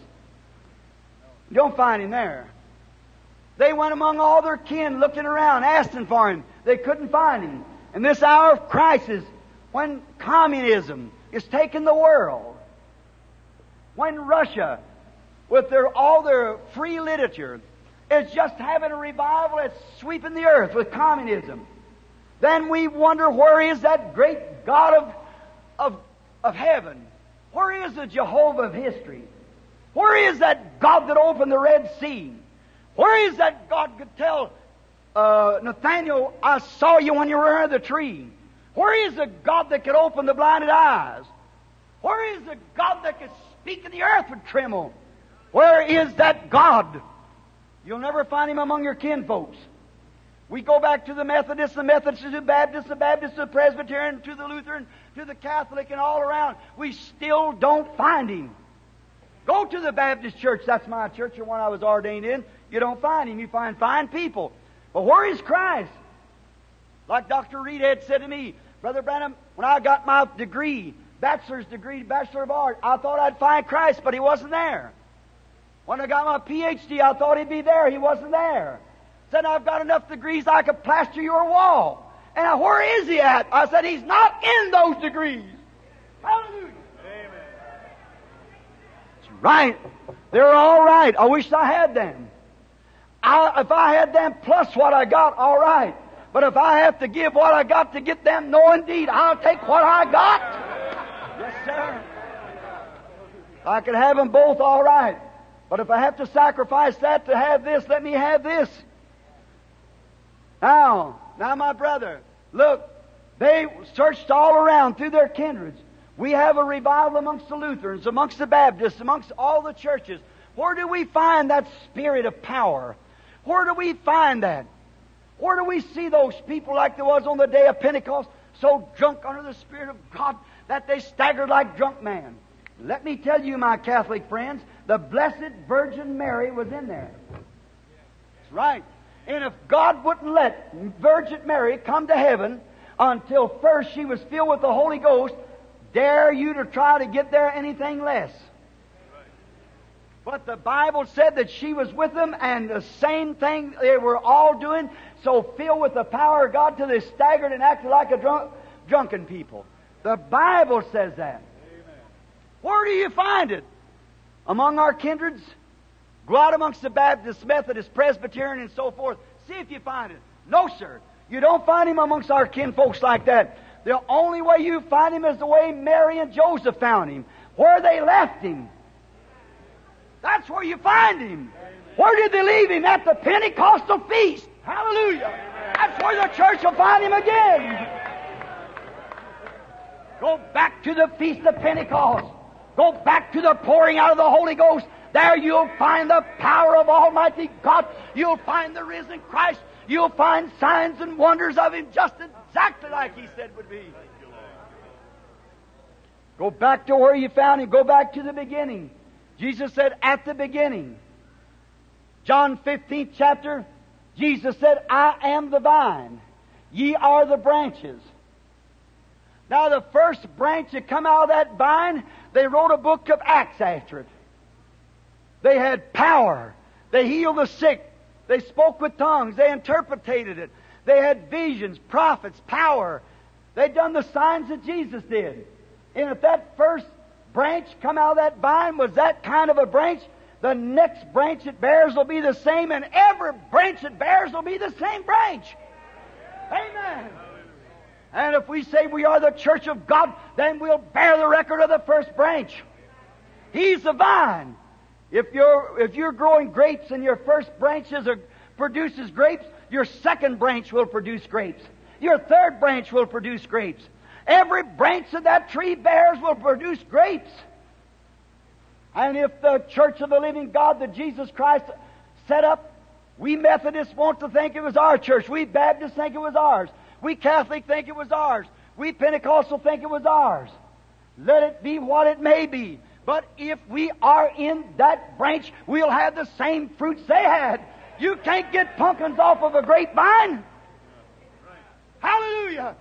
You don't find him there. They went among all their kin looking around, asking for him. They couldn't find him. In this hour of crisis, when communism is taking the world, when Russia, with their, all their free literature, is just having a revival that's sweeping the earth with communism, then we wonder where is that great God of, of, of heaven? Where is the Jehovah of history? Where is that God that opened the Red Sea? Where is that God that could tell uh, Nathaniel, I saw you when you were under the tree? Where is the God that could open the blinded eyes? Where is the God that could speak and the earth would tremble? Where is that God? You'll never find him among your kinfolks. We go back to the Methodists, the Methodists, the Baptists, the Baptists, the Presbyterian, to the Lutheran, to the Catholic, and all around. We still don't find him. Go to the Baptist church. That's my church, the one I was ordained in. You don't find him. You find fine people. But where is Christ? Like Dr. Reed had said to me, Brother Branham, when I got my degree, bachelor's degree, Bachelor of Art, I thought I'd find Christ, but he wasn't there. When I got my PhD, I thought he'd be there. He wasn't there. Said, I've got enough degrees I could plaster your wall. And I, where is he at? I said, he's not in those degrees. Hallelujah. Amen. That's right. They're all right. I wish I had them. I, if I had them plus what I got, all right. But if I have to give what I got to get them, no indeed, I'll take what I got. Yes, sir. I could have them both all right. But if I have to sacrifice that to have this, let me have this. Now, now my brother, look, they searched all around through their kindreds. We have a revival amongst the Lutherans, amongst the Baptists, amongst all the churches. Where do we find that spirit of power? Where do we find that? Where do we see those people like there was on the day of Pentecost, so drunk under the Spirit of God that they staggered like drunk men? Let me tell you, my Catholic friends, the Blessed Virgin Mary was in there. That's right. And if God wouldn't let Virgin Mary come to heaven until first she was filled with the Holy Ghost, dare you to try to get there anything less. But the Bible said that she was with them, and the same thing they were all doing, so filled with the power of God till they staggered and acted like a drunk, drunken people. The Bible says that. Amen. Where do you find it? Among our kindreds? Go out amongst the Baptists, Methodists, Presbyterian, and so forth. See if you find it. No, sir. You don't find him amongst our kinfolks like that. The only way you find him is the way Mary and Joseph found him, where they left him. That's where you find him. Where did they leave him? At the Pentecostal feast. Hallelujah. That's where the church will find him again. Go back to the feast of Pentecost. Go back to the pouring out of the Holy Ghost. There you'll find the power of Almighty God. You'll find the risen Christ. You'll find signs and wonders of Him just exactly like He said would be. Go back to where you found Him. Go back to the beginning. Jesus said, at the beginning. John 15th chapter, Jesus said, I am the vine. Ye are the branches. Now the first branch that come out of that vine, they wrote a book of Acts after it. They had power. They healed the sick. They spoke with tongues. They interpreted it. They had visions, prophets, power. They'd done the signs that Jesus did. And if that first branch come out of that vine was that kind of a branch, the next branch it bears will be the same, and every branch it bears will be the same branch. Amen. And if we say we are the church of God, then we'll bear the record of the first branch. He's the vine. If you're, if you're growing grapes and your first branches are produces grapes, your second branch will produce grapes. Your third branch will produce grapes. Every branch that that tree bears will produce grapes. And if the Church of the Living God that Jesus Christ set up, we Methodists want to think it was our church. We Baptists think it was ours. We Catholic think it was ours. We Pentecostal think it was ours. Let it be what it may be. But if we are in that branch, we'll have the same fruits they had. You can't get pumpkins off of a grapevine. Hallelujah.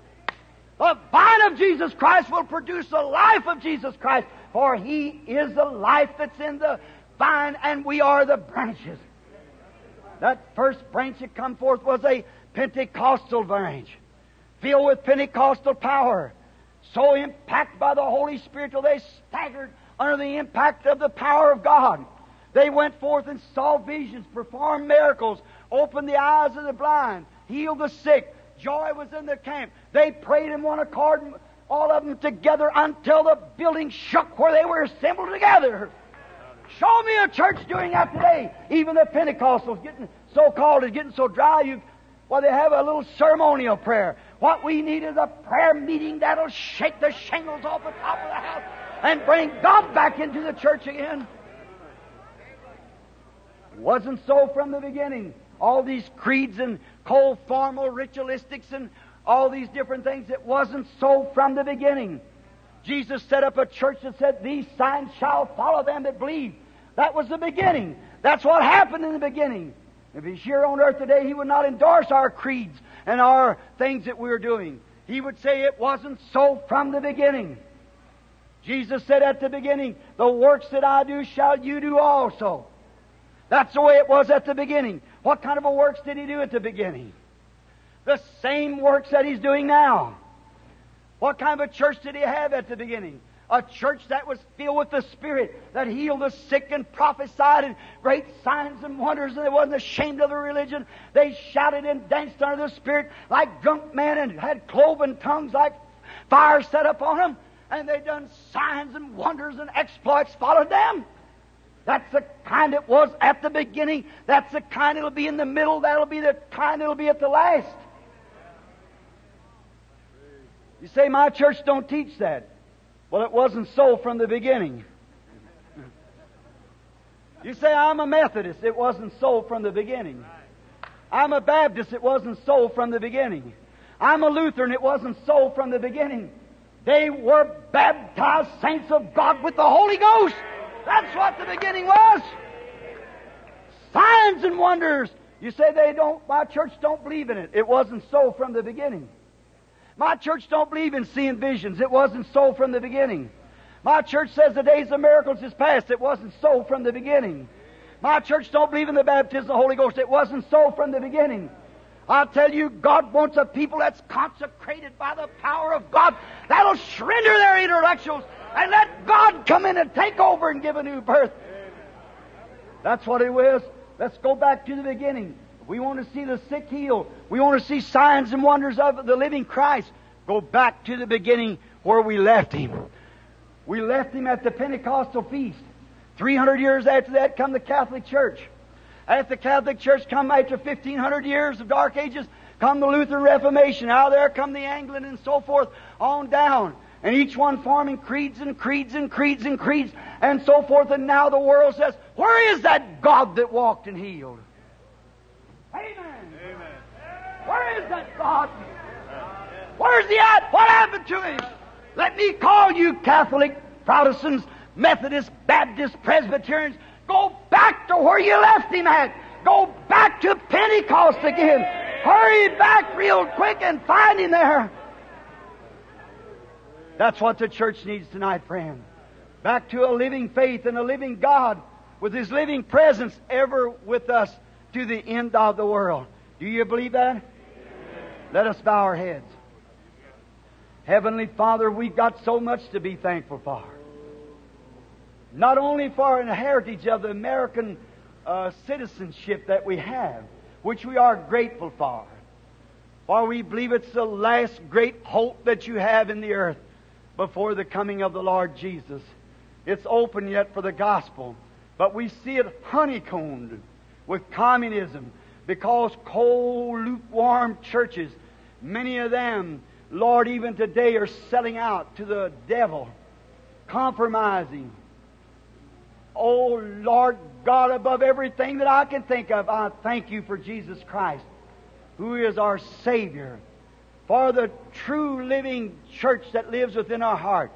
The vine of Jesus Christ will produce the life of Jesus Christ, for He is the life that's in the vine, and we are the branches. That first branch that come forth was a Pentecostal branch, filled with Pentecostal power, so impacted by the Holy Spirit till they staggered under the impact of the power of God. They went forth and saw visions, performed miracles, opened the eyes of the blind, healed the sick. Joy was in the camp. They prayed in one accord, all of them together, until the building shook where they were assembled together. Show me a church doing that today. Even the Pentecostals getting so called is getting so dry. You, well, they have a little ceremonial prayer. What we need is a prayer meeting that'll shake the shingles off the top of the house and bring God back into the church again. Wasn't so from the beginning. All these creeds and cold formal ritualistics and all these different things, it wasn't so from the beginning. Jesus set up a church that said, These signs shall follow them that believe. That was the beginning. That's what happened in the beginning. If he's here on earth today, he would not endorse our creeds and our things that we're doing. He would say it wasn't so from the beginning. Jesus said at the beginning, The works that I do shall you do also. That's the way it was at the beginning. What kind of a works did he do at the beginning? The same works that he's doing now. What kind of a church did he have at the beginning? A church that was filled with the Spirit, that healed the sick and prophesied and great signs and wonders, and they wasn't ashamed of their religion. They shouted and danced under the Spirit like drunk men and had cloven tongues like fire set upon them and they done signs and wonders and exploits followed them. That's the kind it was at the beginning. That's the kind it'll be in the middle. That'll be the kind it'll be at the last. You say, my church don't teach that. Well, it wasn't so from the beginning. You say, I'm a Methodist. It wasn't so from the beginning. I'm a Baptist. It wasn't so from the beginning. I'm a Lutheran. It wasn't so from the beginning. They were baptized saints of God with the Holy Ghost. That's what the beginning was. Signs and wonders. You say they don't, my church don't believe in it. It wasn't so from the beginning. My church don't believe in seeing visions. It wasn't so from the beginning. My church says the days of miracles is past. It wasn't so from the beginning. My church don't believe in the baptism of the Holy Ghost. It wasn't so from the beginning. I'll tell you, God wants a people that's consecrated by the power of God that'll surrender their intellectuals and let God come in and take over and give a new birth. That's what it was. Let's go back to the beginning. We want to see the sick healed. We want to see signs and wonders of the living Christ. Go back to the beginning where we left him. We left him at the Pentecostal feast. 300 years after that come the Catholic Church. At the Catholic Church, come after 1500 years of Dark Ages, come the Lutheran Reformation. Out there come the Anglican and so forth on down. And each one forming creeds and creeds and creeds and creeds and so forth. And now the world says, where is that God that walked and healed? Amen. Amen. Where is that God? Where's he at? What happened to him? Let me call you Catholic, Protestants, Methodists, Baptists, Presbyterians, Go back to where you left him at. Go back to Pentecost again. Hurry back real quick and find him there. That's what the church needs tonight, friend. Back to a living faith and a living God with His living presence ever with us to the end of the world. Do you believe that? Let us bow our heads. Heavenly Father, we've got so much to be thankful for not only for an heritage of the American uh, citizenship that we have, which we are grateful for, for we believe it's the last great hope that you have in the earth before the coming of the Lord Jesus. It's open yet for the gospel, but we see it honeycombed with communism, because cold, lukewarm churches, many of them, Lord, even today are selling out to the devil, compromising. Oh, Lord God, above everything that I can think of, I thank you for Jesus Christ, who is our Savior, for the true living church that lives within our heart.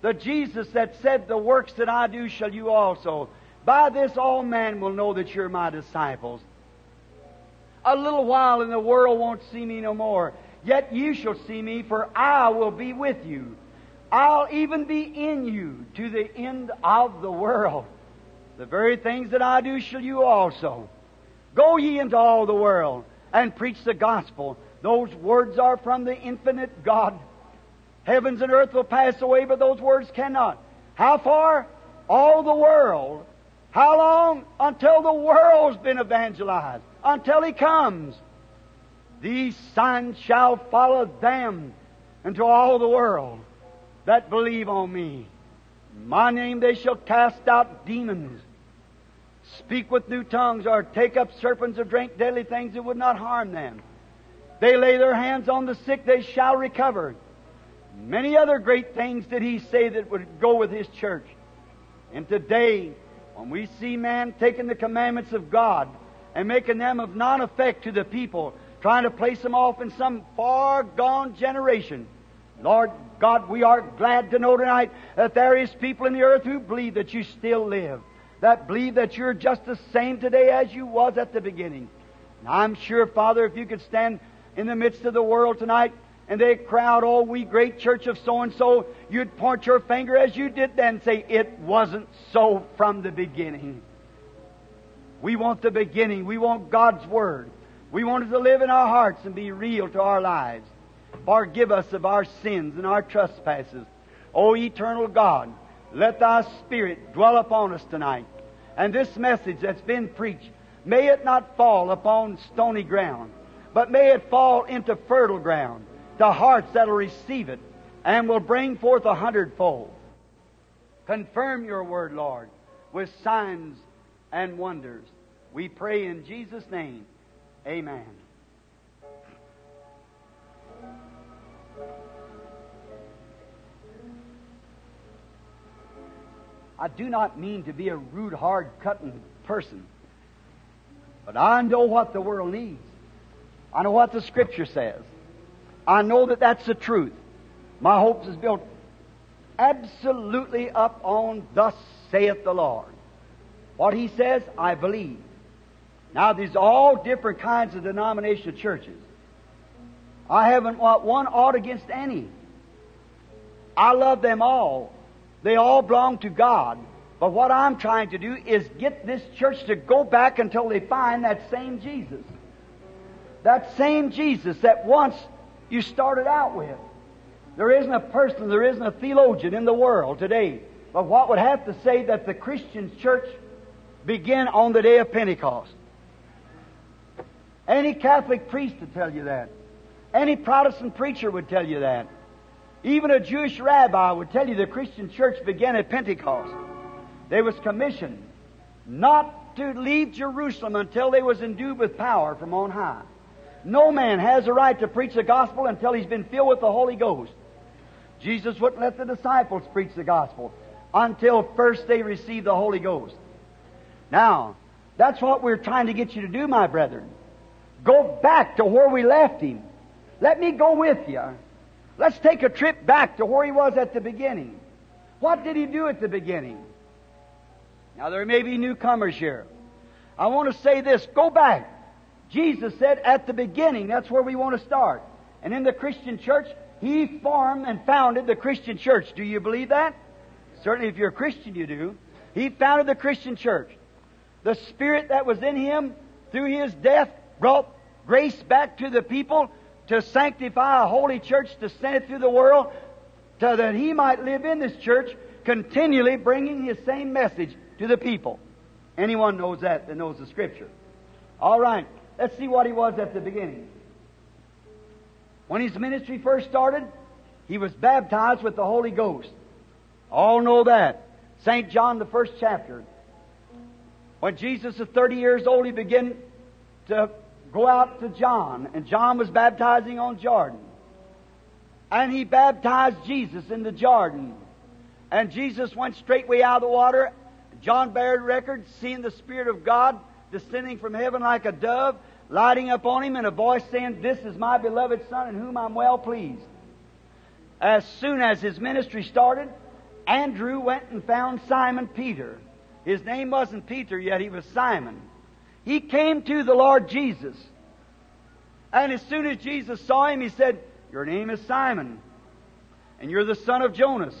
The Jesus that said, The works that I do shall you also. By this all men will know that you're my disciples. A little while and the world won't see me no more. Yet you shall see me, for I will be with you. I'll even be in you to the end of the world. The very things that I do shall you also. Go ye into all the world and preach the gospel. Those words are from the infinite God. Heavens and earth will pass away, but those words cannot. How far? All the world. How long? Until the world's been evangelized. Until He comes. These signs shall follow them into all the world that believe on me. In my name they shall cast out demons, speak with new tongues, or take up serpents or drink deadly things that would not harm them. They lay their hands on the sick, they shall recover. Many other great things did he say that would go with his church. And today, when we see man taking the commandments of God and making them of non effect to the people, trying to place them off in some far gone generation, Lord God, we are glad to know tonight that there is people in the earth who believe that you still live, that believe that you're just the same today as you was at the beginning. And I'm sure, Father, if you could stand in the midst of the world tonight and they crowd, oh, we great church of so and so, you'd point your finger as you did then and say, it wasn't so from the beginning. We want the beginning. We want God's Word. We want it to live in our hearts and be real to our lives. Forgive us of our sins and our trespasses. O eternal God, let thy Spirit dwell upon us tonight. And this message that's been preached, may it not fall upon stony ground, but may it fall into fertile ground, to hearts that'll receive it and will bring forth a hundredfold. Confirm your word, Lord, with signs and wonders. We pray in Jesus' name. Amen. I do not mean to be a rude, hard cutting person, but I know what the world needs. I know what the Scripture says. I know that that's the truth. My hopes is built absolutely up on thus saith the Lord. What He says, I believe. Now, there's all different kinds of denominational churches. I haven't one ought against any. I love them all. They all belong to God. But what I'm trying to do is get this church to go back until they find that same Jesus. That same Jesus that once you started out with. There isn't a person, there isn't a theologian in the world today, but what would have to say that the Christian church began on the day of Pentecost. Any Catholic priest would tell you that. Any Protestant preacher would tell you that. Even a Jewish rabbi would tell you the Christian church began at Pentecost. They was commissioned not to leave Jerusalem until they was endued with power from on high. No man has a right to preach the gospel until he's been filled with the Holy Ghost. Jesus wouldn't let the disciples preach the gospel until first they received the Holy Ghost. Now, that's what we're trying to get you to do, my brethren. Go back to where we left him. Let me go with you. Let's take a trip back to where he was at the beginning. What did he do at the beginning? Now, there may be newcomers here. I want to say this go back. Jesus said at the beginning, that's where we want to start. And in the Christian church, He formed and founded the Christian church. Do you believe that? Certainly, if you're a Christian, you do. He founded the Christian church. The Spirit that was in Him through His death brought grace back to the people to sanctify a holy church, to send it through the world, so that He might live in this church, continually bringing His same message to the people. Anyone knows that that knows the Scripture. All right. Let's see what he was at the beginning. When his ministry first started, he was baptized with the Holy Ghost. All know that. St. John, the first chapter. When Jesus was 30 years old, he began to go out to John, and John was baptizing on Jordan. And he baptized Jesus in the Jordan. And Jesus went straightway out of the water. John bared record, seeing the Spirit of God descending from heaven like a dove, lighting up on him, and a voice saying, This is my beloved Son in whom I'm well pleased. As soon as his ministry started, Andrew went and found Simon Peter. His name wasn't Peter yet, he was Simon. He came to the Lord Jesus. And as soon as Jesus saw him, he said, Your name is Simon, and you're the son of Jonas.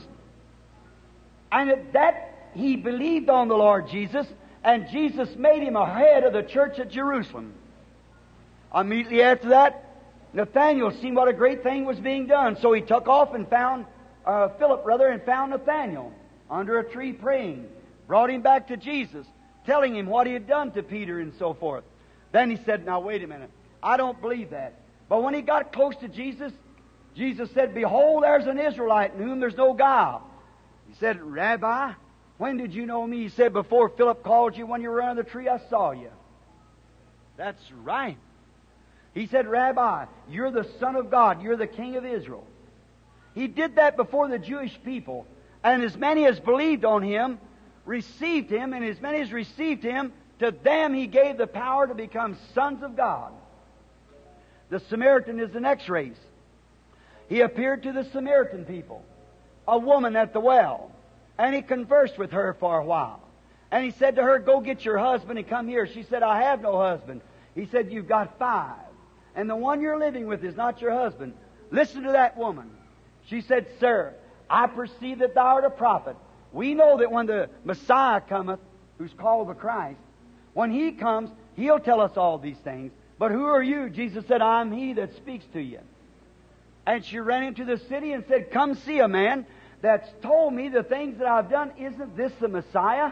And at that, he believed on the Lord Jesus, and Jesus made him a head of the church at Jerusalem. Immediately after that, Nathaniel seen what a great thing was being done, so he took off and found uh, Philip, rather, and found Nathaniel under a tree praying. Brought him back to Jesus, telling him what he had done to Peter and so forth. Then he said, Now wait a minute. I don't believe that. But when he got close to Jesus, Jesus said, Behold, there's an Israelite in whom there's no guile. He said, Rabbi, when did you know me? He said, Before Philip called you when you were under the tree, I saw you. That's right. He said, Rabbi, you're the Son of God. You're the King of Israel. He did that before the Jewish people. And as many as believed on him received him, and as many as received him, to them he gave the power to become sons of God. The Samaritan is the next race. He appeared to the Samaritan people, a woman at the well, and he conversed with her for a while. And he said to her, Go get your husband and come here. She said, I have no husband. He said, You've got five. And the one you're living with is not your husband. Listen to that woman. She said, Sir, I perceive that thou art a prophet. We know that when the Messiah cometh, who's called the Christ, when he comes, he'll tell us all these things. But who are you? Jesus said, I'm he that speaks to you. And she ran into the city and said, Come see a man that's told me the things that I've done. Isn't this the Messiah?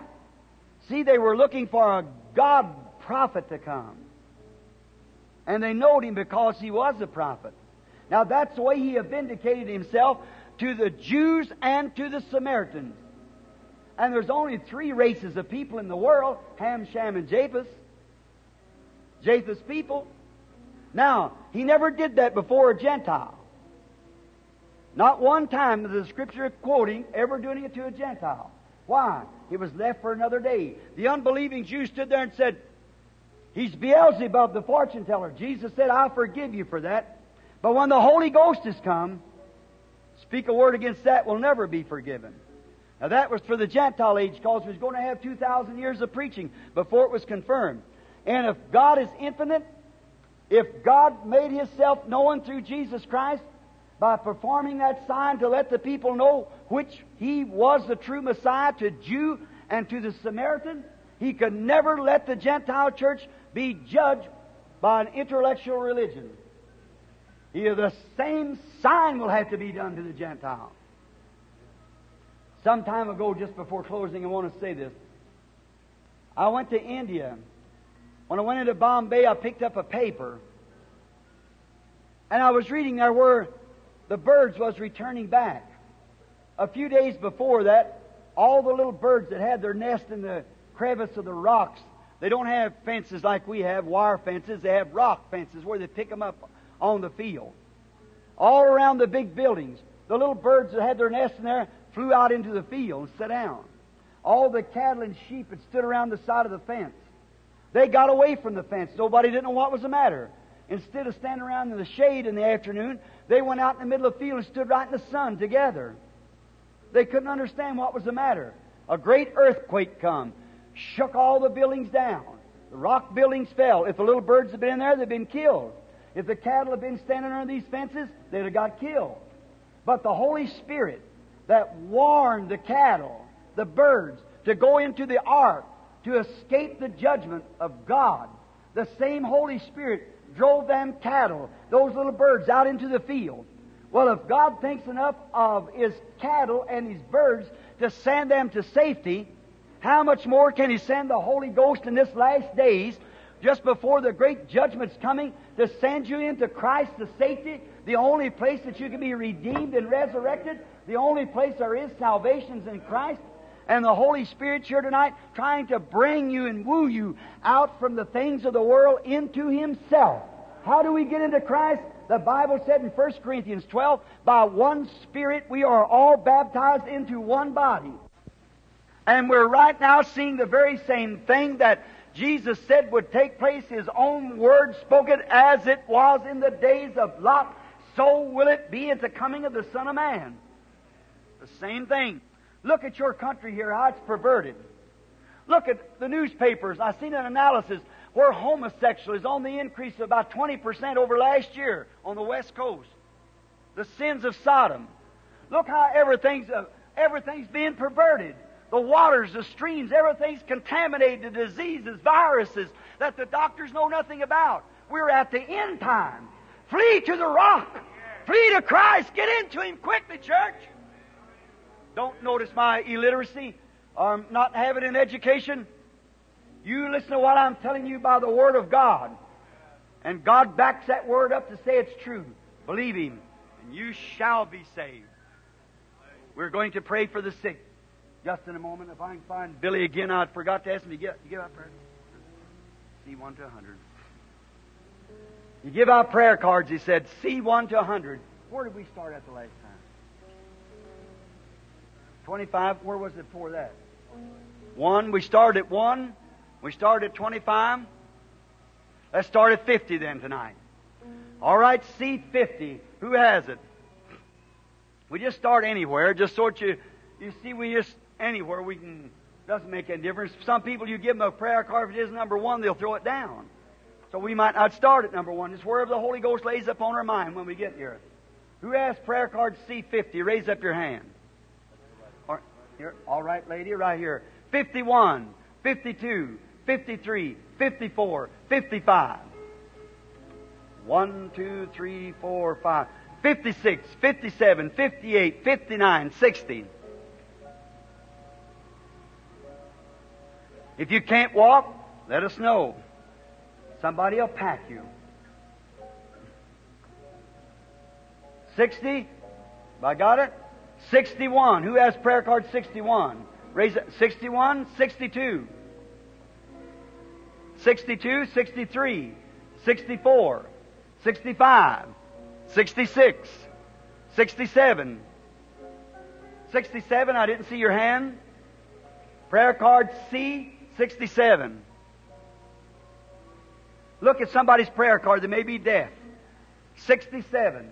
See, they were looking for a God prophet to come. And they knowed him because he was a prophet. Now that's the way he vindicated himself to the Jews and to the Samaritans. And there's only three races of people in the world Ham, Shem, and Japheth. Japheth's people. Now, he never did that before a Gentile. Not one time does the scripture quoting ever doing it to a Gentile. Why? It was left for another day. The unbelieving Jew stood there and said, He's Beelzebub, the fortune teller. Jesus said, I'll forgive you for that. But when the Holy Ghost has come, speak a word against that will never be forgiven. Now that was for the Gentile age because it was going to have 2,000 years of preaching before it was confirmed. And if God is infinite, if God made Himself known through Jesus Christ by performing that sign to let the people know which He was the true Messiah to Jew and to the Samaritan, He could never let the Gentile church be judged by an intellectual religion. Here, the same sign will have to be done to the Gentile. Some time ago, just before closing, I want to say this. I went to India. When I went into Bombay, I picked up a paper. And I was reading there where the birds was returning back. A few days before that, all the little birds that had their nest in the crevice of the rocks, they don't have fences like we have, wire fences. They have rock fences where they pick them up on the field. All around the big buildings, the little birds that had their nest in there flew out into the field and sat down. All the cattle and sheep had stood around the side of the fence. They got away from the fence. Nobody didn't know what was the matter. Instead of standing around in the shade in the afternoon, they went out in the middle of the field and stood right in the sun together. They couldn't understand what was the matter. A great earthquake come, shook all the buildings down. The rock buildings fell. If the little birds had been in there, they'd been killed. If the cattle had been standing under these fences, they'd have got killed. But the Holy Spirit that warned the cattle, the birds, to go into the ark to escape the judgment of God, the same Holy Spirit drove them cattle, those little birds, out into the field. Well, if God thinks enough of His cattle and His birds to send them to safety, how much more can He send the Holy Ghost in this last days just before the great judgment's coming to send you into Christ to safety, the only place that you can be redeemed and resurrected, the only place there is salvation is in Christ. And the Holy Spirit's here tonight trying to bring you and woo you out from the things of the world into Himself. How do we get into Christ? The Bible said in 1 Corinthians 12, by one Spirit we are all baptized into one body. And we're right now seeing the very same thing that Jesus said would take place, His own word spoken as it was in the days of Lot, so will it be at the coming of the Son of Man. The same thing. Look at your country here, how it's perverted. Look at the newspapers. I've seen an analysis where homosexual is on the increase of about 20% over last year on the West Coast. The sins of Sodom. Look how everything's, uh, everything's being perverted. The waters, the streams, everything's contaminated, diseases, viruses that the doctors know nothing about. We're at the end time. Flee to the rock. Flee to Christ. Get into Him quickly, church. Don't notice my illiteracy or not having an education. You listen to what I'm telling you by the Word of God. And God backs that Word up to say it's true. Believe Him, and you shall be saved. We're going to pray for the sick. Just in a moment, if I can find Billy again, I forgot to ask him to you give out prayer. C one to a hundred. You give out prayer cards. He said C one to a hundred. Where did we start at the last time? Twenty-five. Where was it before that? One. We started at one. We started at twenty-five. Let's start at fifty then tonight. All right, C fifty. Who has it? We just start anywhere, just sort you. You see, we just anywhere we can, doesn't make any difference. Some people, you give them a prayer card, if it is number one, they'll throw it down. So we might not start at number one. It's wherever the Holy Ghost lays upon our mind when we get here. Who has prayer card C50? Raise up your hand. Here, all right, lady, right here. 51, 52, 53, 54, 55. 1, 2, 3, 4, 5. 56, 57, 58, 59, 60. If you can't walk, let us know. Somebody will pack you. 60? I got it? 61. Who has prayer card 61? Raise it. 61, 62. 62, 63, 64, 65, 66, 67. 67, I didn't see your hand. Prayer card C, 67. Look at somebody's prayer card that may be deaf. 67.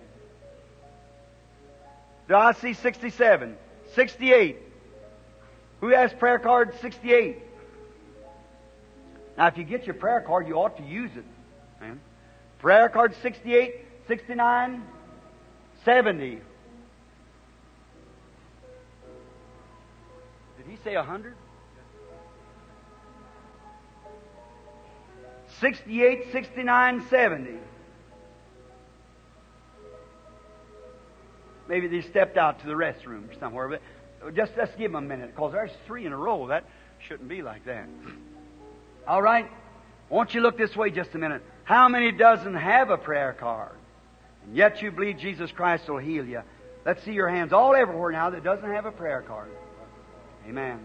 Do I see 67? 68. Who has prayer card 68? Now, if you get your prayer card, you ought to use it. Man. Prayer card 68, 69, 70. Did he say 100? 68, 69, 70. Maybe they stepped out to the restroom somewhere, but just let's give them a minute because there's three in a row. That shouldn't be like that. All right? Won't you look this way just a minute? How many doesn't have a prayer card? And yet you believe Jesus Christ will heal you. Let's see your hands all everywhere now that doesn't have a prayer card. Amen.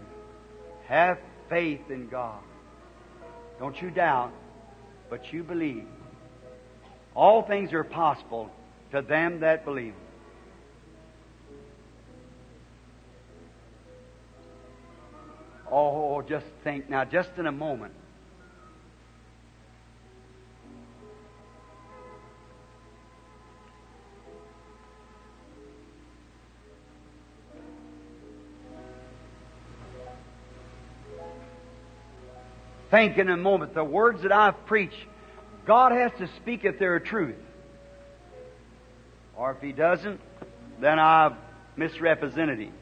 Have faith in God. Don't you doubt but you believe. All things are possible to them that believe. Oh, just think now, just in a moment. think in a moment the words that I've preached, God has to speak if they're truth. Or if He doesn't, then I've misrepresented Him.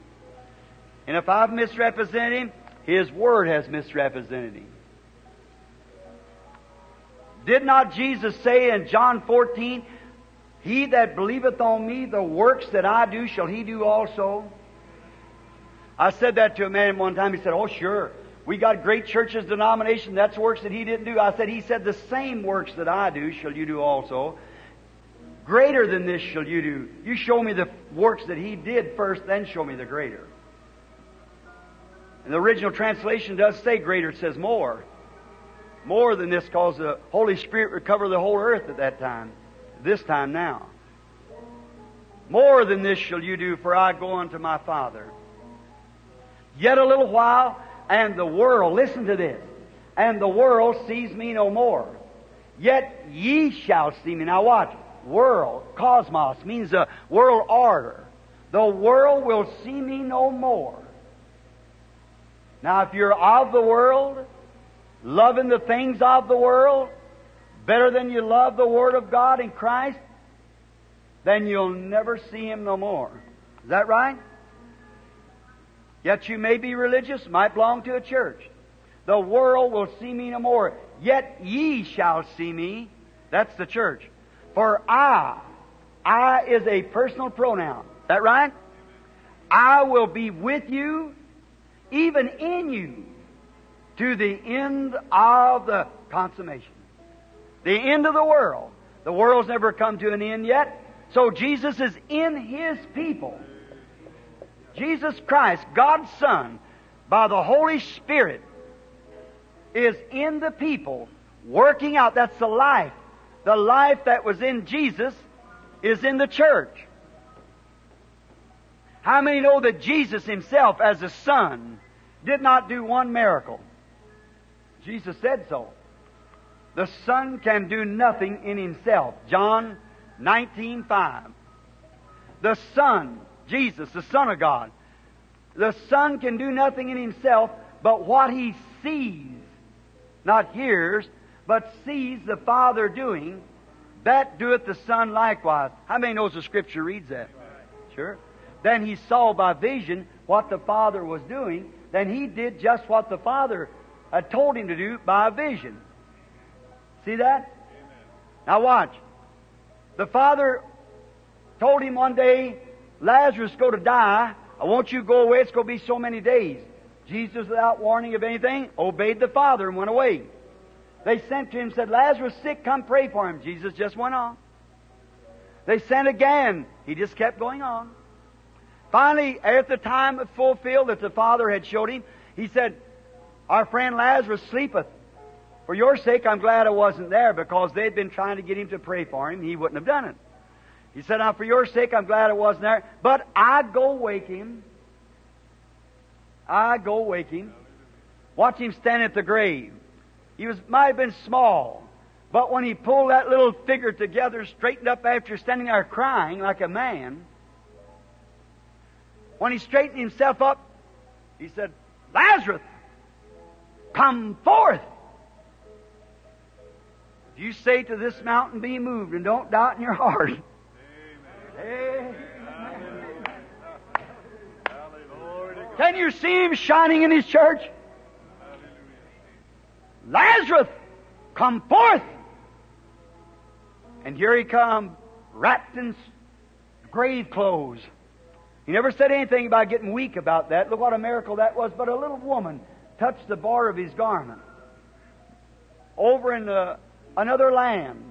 And if I've misrepresented Him, His Word has misrepresented Him. Did not Jesus say in John 14, He that believeth on me, the works that I do shall he do also? I said that to a man one time. He said, Oh, sure. We got great churches, denomination, that's works that he didn't do. I said, He said, The same works that I do shall you do also. Greater than this shall you do. You show me the works that he did first, then show me the greater. And the original translation does say greater, it says more. More than this, because the Holy Spirit would cover the whole earth at that time. This time now. More than this shall you do, for I go unto my Father. Yet a little while, and the world, listen to this, and the world sees me no more. Yet ye shall see me. Now watch. World, cosmos, means the world order. The world will see me no more. Now, if you're of the world, loving the things of the world, better than you love the Word of God in Christ, then you'll never see Him no more. Is that right? Yet you may be religious, might belong to a church. The world will see me no more. Yet ye shall see me. That's the church. For I, I is a personal pronoun. Is that right? I will be with you, even in you, to the end of the consummation. The end of the world. The world's never come to an end yet. So Jesus is in His people. Jesus Christ, God's Son, by the Holy Spirit, is in the people, working out. That's the life. The life that was in Jesus is in the church. How many know that Jesus Himself, as a Son, did not do one miracle? Jesus said so. The Son can do nothing in Himself. John 19:5. The Son, Jesus, the Son of God, the Son can do nothing in Himself but what He sees, not hears, but sees the Father doing. That doeth the Son likewise. How many knows the Scripture reads that? Sure. Then he saw by vision what the Father was doing. Then he did just what the Father had told him to do by vision. See that? Now watch. The Father told him one day, Lazarus go to die. I want you to go away. It's going to be so many days. Jesus, without warning of anything, obeyed the Father and went away. They sent to him said, Lazarus sick, come pray for him. Jesus just went on. They sent again. He just kept going on. Finally, at the time fulfilled that the Father had showed him, he said, Our friend Lazarus sleepeth. For your sake, I'm glad I wasn't there because they'd been trying to get him to pray for him. He wouldn't have done it. He said, Now, for your sake, I'm glad I wasn't there, but I go wake him. I go wake him. Watch him stand at the grave. He was might have been small, but when he pulled that little figure together, straightened up after standing there crying like a man, when he straightened himself up, he said, Lazarus, come forth. If you say to this mountain, be moved, and don't doubt in your heart. Amen. Can you see him shining in his church? Lazarus, come forth. And here he come, wrapped in grave clothes. He never said anything about getting weak about that. Look what a miracle that was. But a little woman touched the bar of his garment over in uh, another land.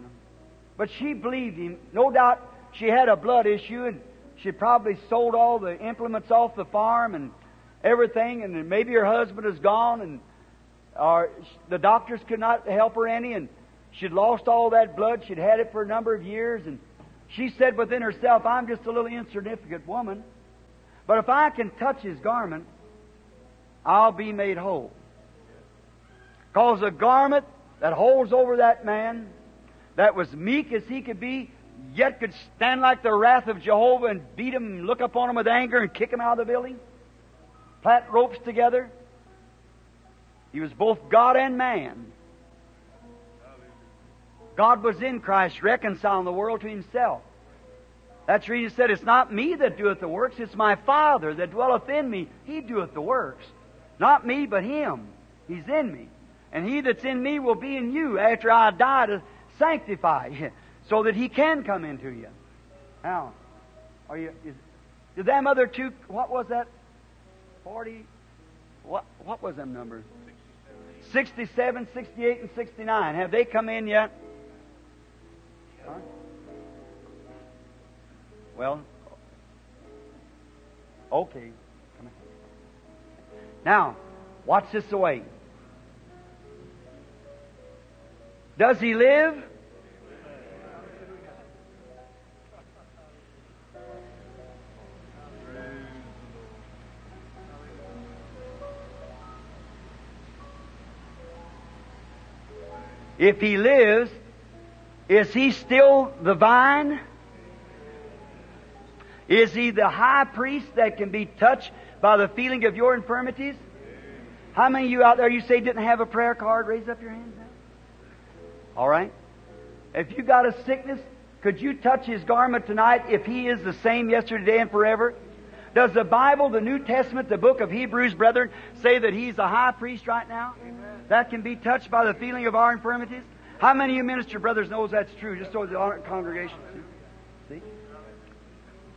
But she believed him. No doubt she had a blood issue and she probably sold all the implements off the farm and everything. And maybe her husband is gone and or the doctors could not help her any and she'd lost all that blood. She'd had it for a number of years and she said within herself, I'm just a little insignificant woman. But if I can touch his garment, I'll be made whole. Because the garment that holds over that man, that was meek as he could be, yet could stand like the wrath of Jehovah and beat him and look upon him with anger and kick him out of the building, plant ropes together. He was both God and man. God was in Christ, reconciling the world to himself. That's the reason he said, It's not me that doeth the works, it's my Father that dwelleth in me. He doeth the works. Not me, but him. He's in me. And he that's in me will be in you after I die to sanctify you, so that he can come into you. Now, are you, is, did them other two, what was that? 40, what, what was them numbers? 67, 68, and 69. Have they come in yet? Huh? Well, okay. Now, watch this away. Does he live? If he lives, is he still the vine? Is he the high priest that can be touched by the feeling of your infirmities? How many of you out there you say didn't have a prayer card? Raise up your hands. All right. If you got a sickness, could you touch his garment tonight if he is the same yesterday and forever? Does the Bible, the New Testament, the book of Hebrews, brethren, say that he's the high priest right now? Amen. That can be touched by the feeling of our infirmities? How many of you minister brothers knows that's true? Just so the congregation?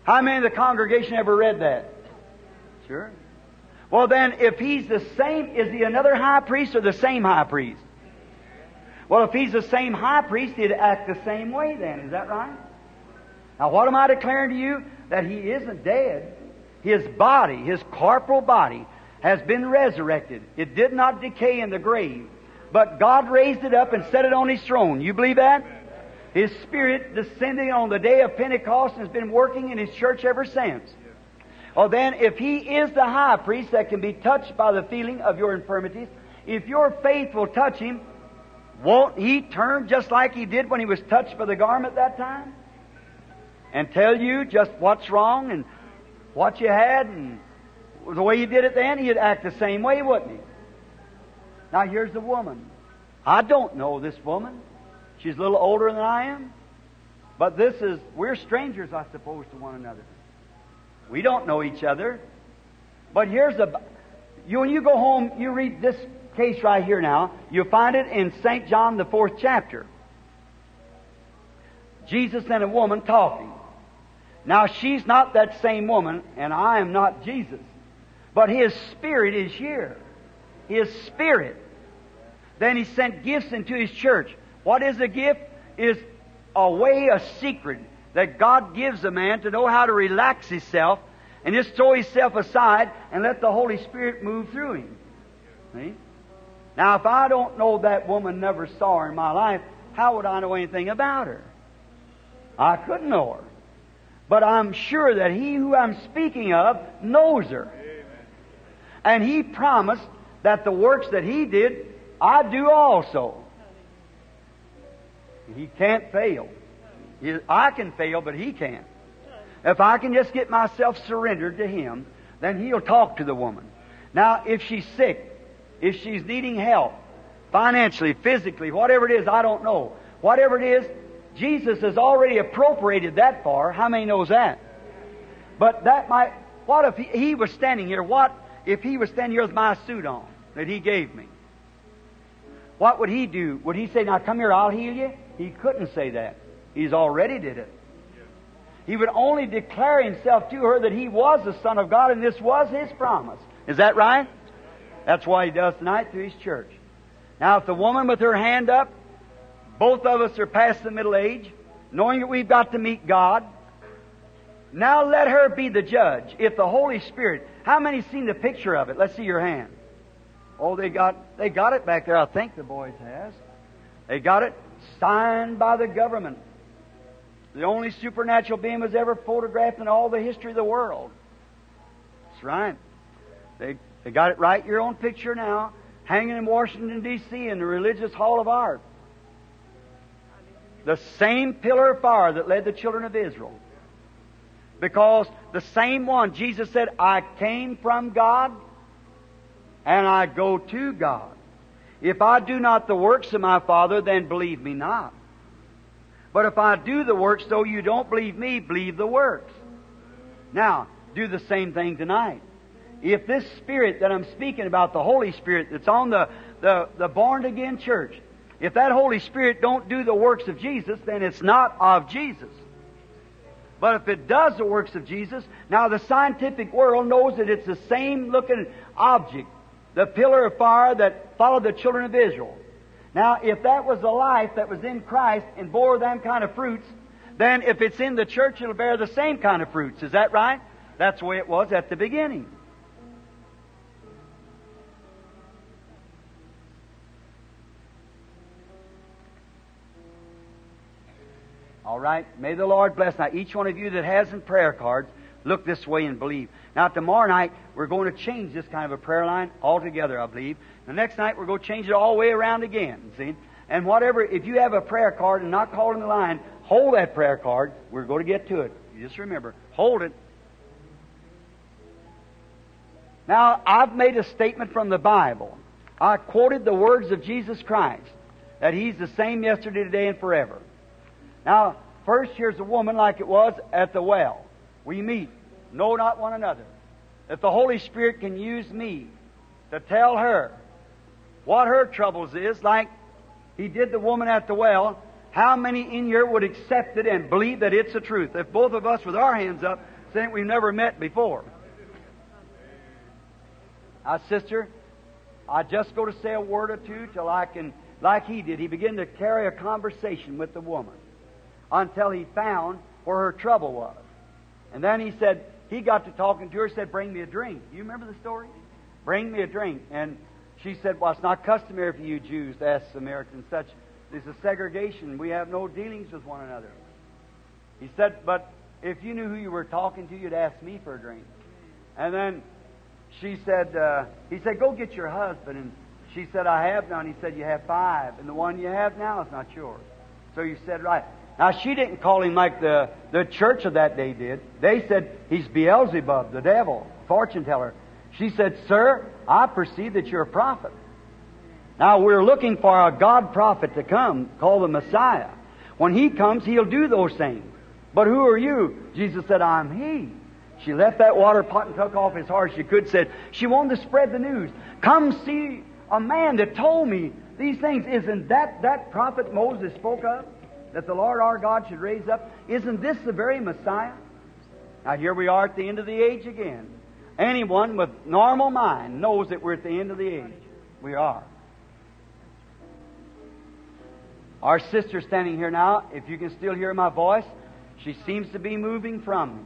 How many of the congregation ever read that? Sure. Well then, if he's the same, is he another high priest or the same high priest? Well, if he's the same high priest, he'd act the same way then. Is that right? Now, what am I declaring to you? That he isn't dead. His body, his corporal body, has been resurrected. It did not decay in the grave, but God raised it up and set it on his throne. You believe that? His Spirit descending on the day of Pentecost has been working in his church ever since. Well, oh, then, if he is the high priest that can be touched by the feeling of your infirmities, if your faith will touch him, won't he turn just like he did when he was touched by the garment that time? And tell you just what's wrong and what you had and the way you did it then, he'd act the same way, wouldn't he? Now here's the woman. I don't know this woman. She's a little older than I am. But this is, we're strangers, I suppose, to one another. We don't know each other. But here's a, you, when you go home, you read this case right here now. You'll find it in St. John, the fourth chapter. Jesus and a woman talking. Now, she's not that same woman, and I am not Jesus. But His Spirit is here. His Spirit. Then He sent gifts into His church. What is a gift? Is a way, a secret that God gives a man to know how to relax himself and just throw himself aside and let the Holy Spirit move through him. See? Now, if I don't know that woman, never saw her in my life, how would I know anything about her? I couldn't know her. But I'm sure that he who I'm speaking of knows her. And he promised that the works that he did, I do also. He can't fail. I can fail, but he can't. If I can just get myself surrendered to him, then he'll talk to the woman. Now, if she's sick, if she's needing help, financially, physically, whatever it is, I don't know. Whatever it is, Jesus has already appropriated that far. How many knows that? But that might, what if he, he was standing here? What if he was standing here with my suit on that he gave me? What would he do? Would he say, now come here, I'll heal you? He couldn't say that. He's already did it. He would only declare himself to her that he was the Son of God and this was his promise. Is that right? That's why he does tonight through his church. Now, if the woman with her hand up, both of us are past the middle age, knowing that we've got to meet God, now let her be the judge. If the Holy Spirit, how many seen the picture of it? Let's see your hand. Oh, they got they got it back there. I think the boys has. They got it signed by the government. The only supernatural being was ever photographed in all the history of the world. That's right. They they got it right your own picture now, hanging in Washington D.C. in the Religious Hall of Art. The same pillar of fire that led the children of Israel because the same one, Jesus said, I came from God and I go to God. If I do not the works of my Father, then believe me not. But if I do the works, though you don't believe me, believe the works. Now, do the same thing tonight. If this Spirit that I'm speaking about, the Holy Spirit that's on the, the, the born again church, if that Holy Spirit don't do the works of Jesus, then it's not of Jesus. But if it does the works of Jesus, now the scientific world knows that it's the same looking object, the pillar of fire that followed the children of Israel. Now, if that was the life that was in Christ and bore them kind of fruits, then if it's in the church, it'll bear the same kind of fruits. Is that right? That's the way it was at the beginning. All right? May the Lord bless. Now, each one of you that has in prayer cards, look this way and believe. Now, tomorrow night, we're going to change this kind of a prayer line altogether, I believe. The next night, we're going to change it all the way around again, see? And whatever, if you have a prayer card and not called in the line, hold that prayer card. We're going to get to it. You just remember, hold it. Now, I've made a statement from the Bible. I quoted the words of Jesus Christ that He's the same yesterday, today, and forever. Now, first, here's a woman like it was at the well. We meet, know not one another. If the Holy Spirit can use me to tell her what her troubles is, like He did the woman at the well, how many in here would accept it and believe that it's the truth? If both of us with our hands up saying we've never met before. Now, sister, I just go to say a word or two till I can, like he did, he began to carry a conversation with the woman until he found where her trouble was. And then he said, he got to talking to her, said, Bring me a drink. You remember the story? Bring me a drink. And she said, Well, it's not customary for you Jews to ask Samaritans such. There's a segregation. We have no dealings with one another. He said, But if you knew who you were talking to, you'd ask me for a drink. And then she said, uh, he said, go get your husband. And she said, I have none. He said, you have five. And the one you have now is not yours. So you said, right. Now, she didn't call him like the, the church of that day did. They said, he's Beelzebub, the devil, fortune teller. She said, sir, I perceive that you're a prophet. Now, we're looking for a God prophet to come called the Messiah. When he comes, he'll do those things. But who are you? Jesus said, I'm he. She left that water pot and took off hard as she could, said, she wanted to spread the news. Come see a man that told me these things. Isn't that that prophet Moses spoke of? That the Lord our God should raise up? Isn't this the very Messiah? Now here we are at the end of the age again. Anyone with normal mind knows that we're at the end of the age. We are. Our sister standing here now, if you can still hear my voice, she seems to be moving from me.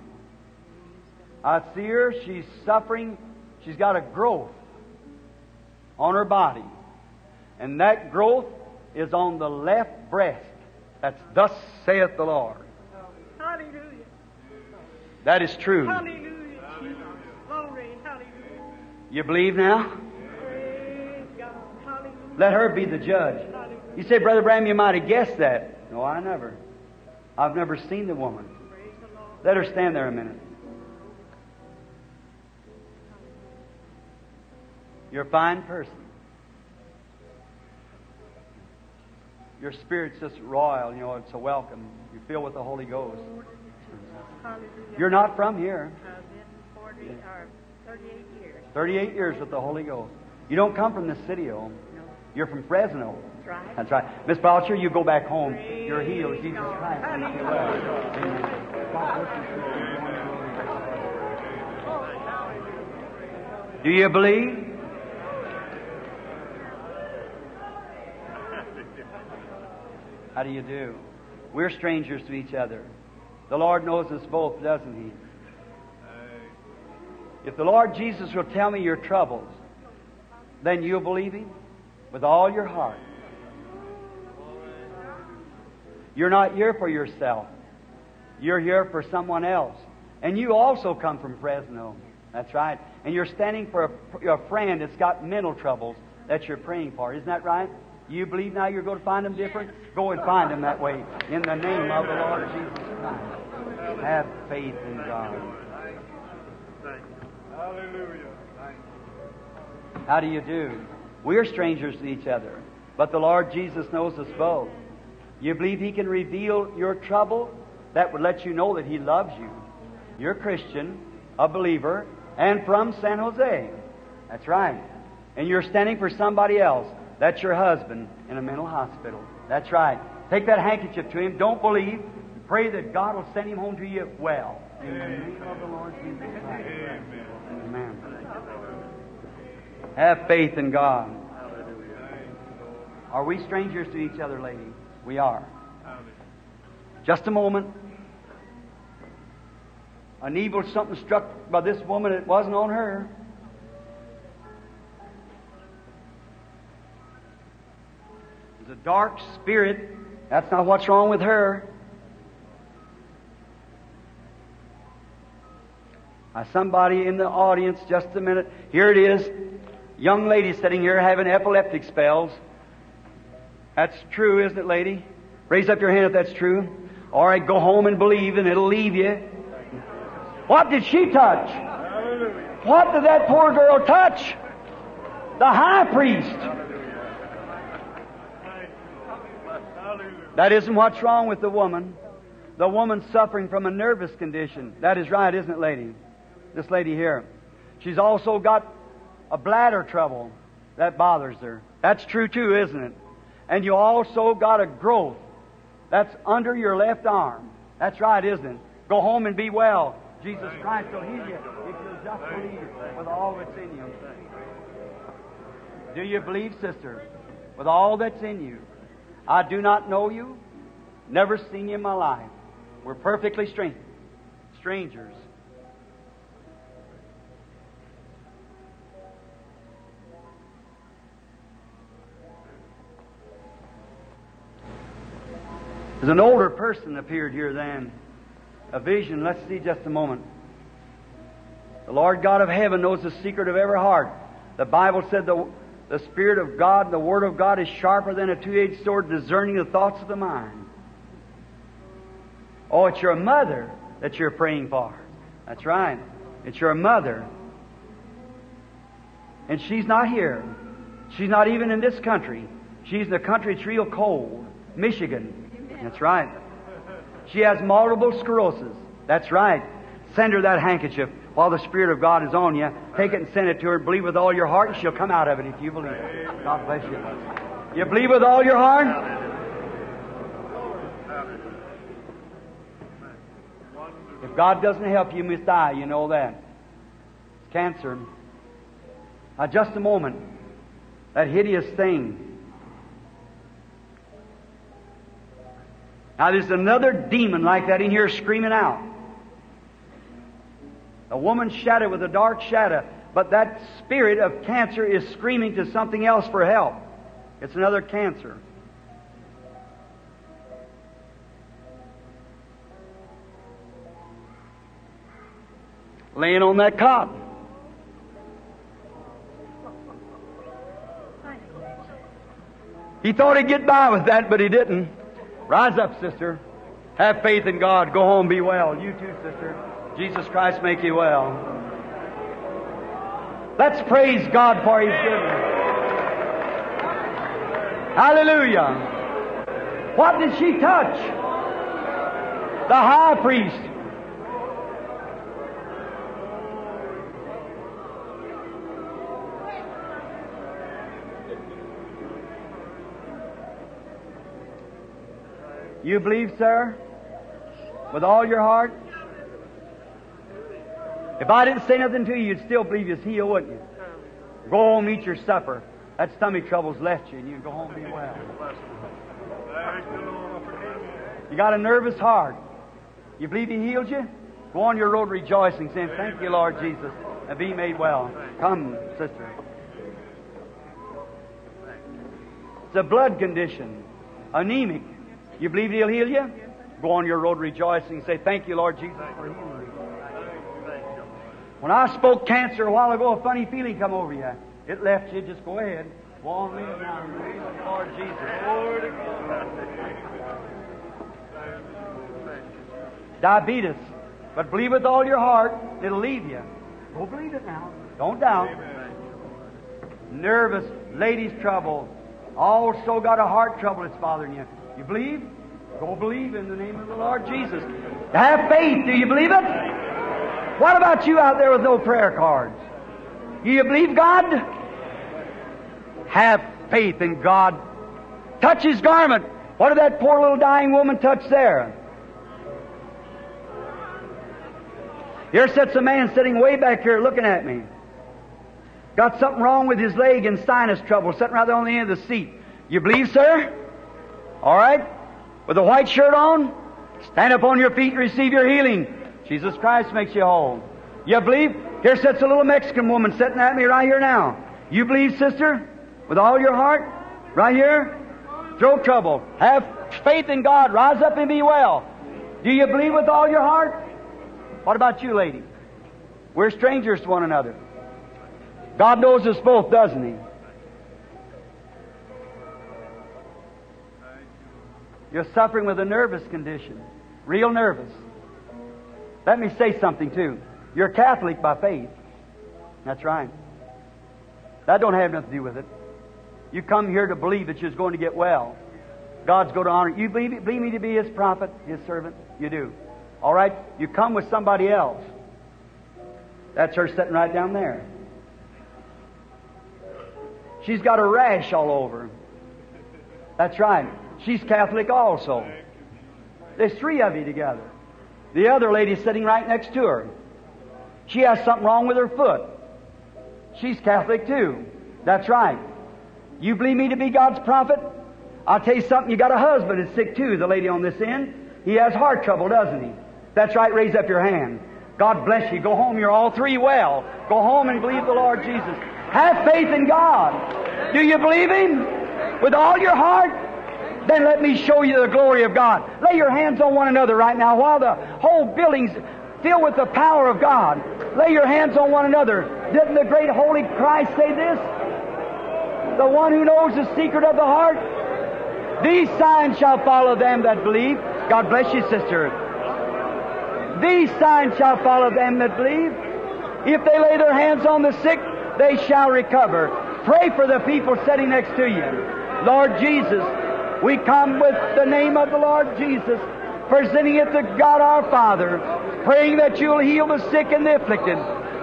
I see her, she's suffering, she's got a growth on her body. And that growth is on the left breast. That's thus saith the Lord. Hallelujah. That is true. Hallelujah. Glory. Hallelujah. You believe now? Praise God. Hallelujah. Let her be the judge. You say, Brother Branham, you might have guessed that. No, I never. I've never seen the woman. Praise the Lord. Let her stand there a minute. You're a fine person. Your spirit's just royal, you know, it's a welcome. You feel with the Holy Ghost. You're not from here. I've been 40 or 38 years. 38 years with the Holy Ghost. You don't come from the city, oh. No. You're from Fresno. That's right. That's right. Miss Boucher, you go back home. Praise You're healed. Jesus God. Christ. makes you well. Amen. God bless you. Do you believe? How do you do? We're strangers to each other. The Lord knows us both, doesn't He? If the Lord Jesus will tell me your troubles, then you'll believe Him with all your heart. You're not here for yourself. You're here for someone else. And you also come from Fresno. That's right. And you're standing for a, a friend that's got mental troubles that you're praying for. Isn't that right? You believe now you're going to find them different? Go and find them that way. In the name of the Lord Jesus Christ. Have faith in God. Thank you. Hallelujah. How do you do? We're strangers to each other, but the Lord Jesus knows us both. You believe He can reveal your trouble? That would let you know that He loves you. You're a Christian, a believer, and from San Jose. That's right. And you're standing for somebody else. That's your husband in a mental hospital. That's right. Take that handkerchief to him. Don't believe. Pray that God will send him home to you well. In the name of the Lord Jesus Christ. Amen. Have faith in God. Are we strangers to each other, lady? We are. Just a moment. An evil something struck by this woman, it wasn't on her. a dark spirit. That's not what's wrong with her. Now, somebody in the audience, just a minute. Here it is. Young lady sitting here having epileptic spells. That's true, isn't it, lady? Raise up your hand if that's true. All right, go home and believe, and it'll leave you. What did she touch? What did that poor girl touch? The high priest. That isn't what's wrong with the woman. The woman's suffering from a nervous condition. That is right, isn't it, lady? This lady here. She's also got a bladder trouble that bothers her. That's true too, isn't it? And you also got a growth that's under your left arm. That's right, isn't it? Go home and be well. Jesus Christ will heal you if you'll just believe with all that's in you. Do you believe, sister? With all that's in you. I do not know you, never seen you in my life. We're perfectly strange, strangers. There's an older person appeared here then. A vision. Let's see just a moment. The Lord God of heaven knows the secret of every heart. The Bible said the, the Spirit of God, and the Word of God is sharper than a two-edged sword, discerning the thoughts of the mind. Oh, it's your mother that you're praying for. That's right. It's your mother. And she's not here. She's not even in this country. She's in a country that's real cold. Michigan. That's right. She has multiple sclerosis. That's right. Send her that handkerchief while the Spirit of God is on you. Take it and send it to her and believe with all your heart, and she'll come out of it if you believe. God bless you. You believe with all your heart? If God doesn't help you, you must die. You know that. It's cancer. Now, just a moment. That hideous thing. Now, there's another demon like that in here screaming out. A woman's shadow with a dark shadow, but that spirit of cancer is screaming to something else for help. It's another cancer. Laying on that cot. He thought he'd get by with that, but he didn't. Rise up, sister. Have faith in God. Go home, be well. You too, sister. Jesus Christ make you well. Let's praise God for His goodness. Hallelujah. What did she touch? The high priest. You believe, sir? With all your heart? If I didn't say nothing to you, you'd still believe you're healed, wouldn't you? Go home, eat your supper. That stomach trouble's left you, and you can go home and be well. You got a nervous heart. You believe He healed you? Go on your road rejoicing, saying, Thank you, Lord Jesus, and be made well. Come, sister. It's a blood condition, anemic. You believe He'll heal you? Go on your road rejoicing. Say, Thank you, Lord Jesus, for healing. When I spoke cancer a while ago, a funny feeling come over you. It left you. Just go ahead. Leave it now. Lord Jesus. Diabetes. But believe with all your heart, it'll leave you. Go believe it now. Don't doubt. Nervous, ladies' trouble. Also got a heart trouble that's bothering you. You believe? Go believe in the name of the Lord Jesus. Have faith. Do you believe it? What about you out there with no prayer cards? Do you believe God? Have faith in God. Touch His garment. What did that poor little dying woman touch there? Here sits a man sitting way back here looking at me. Got something wrong with his leg and sinus trouble, sitting right there on the end of the seat. You believe, sir? All right? With a white shirt on? Stand up on your feet and receive your healing. Jesus Christ makes you whole. You believe? Here sits a little Mexican woman sitting at me right here now. You believe, sister? With all your heart? Right here? Throat trouble. Have faith in God. Rise up and be well. Do you believe with all your heart? What about you, lady? We're strangers to one another. God knows us both, doesn't He? You're suffering with a nervous condition, real nervous. Let me say something too. You're Catholic by faith. That's right. That don't have nothing to do with it. You come here to believe that you're going to get well. God's going to honor you. Believe, believe me to be His prophet, His servant. You do. All right. You come with somebody else. That's her sitting right down there. She's got a rash all over. That's right. She's Catholic also. There's three of you together. The other lady sitting right next to her. She has something wrong with her foot. She's Catholic too. That's right. You believe me to be God's prophet? I'll tell you something. You got a husband that's sick too, the lady on this end. He has heart trouble, doesn't he? That's right. Raise up your hand. God bless you. Go home. You're all three well. Go home and believe the Lord Jesus. Have faith in God. Do you believe Him? With all your heart? Then let me show you the glory of God. Lay your hands on one another right now while the whole building's filled with the power of God. Lay your hands on one another. Didn't the great holy Christ say this? The one who knows the secret of the heart? These signs shall follow them that believe. God bless you, sister. These signs shall follow them that believe. If they lay their hands on the sick, they shall recover. Pray for the people sitting next to you. Lord Jesus, we come with the name of the Lord Jesus, presenting it to God our Father, praying that you'll heal the sick and the afflicted.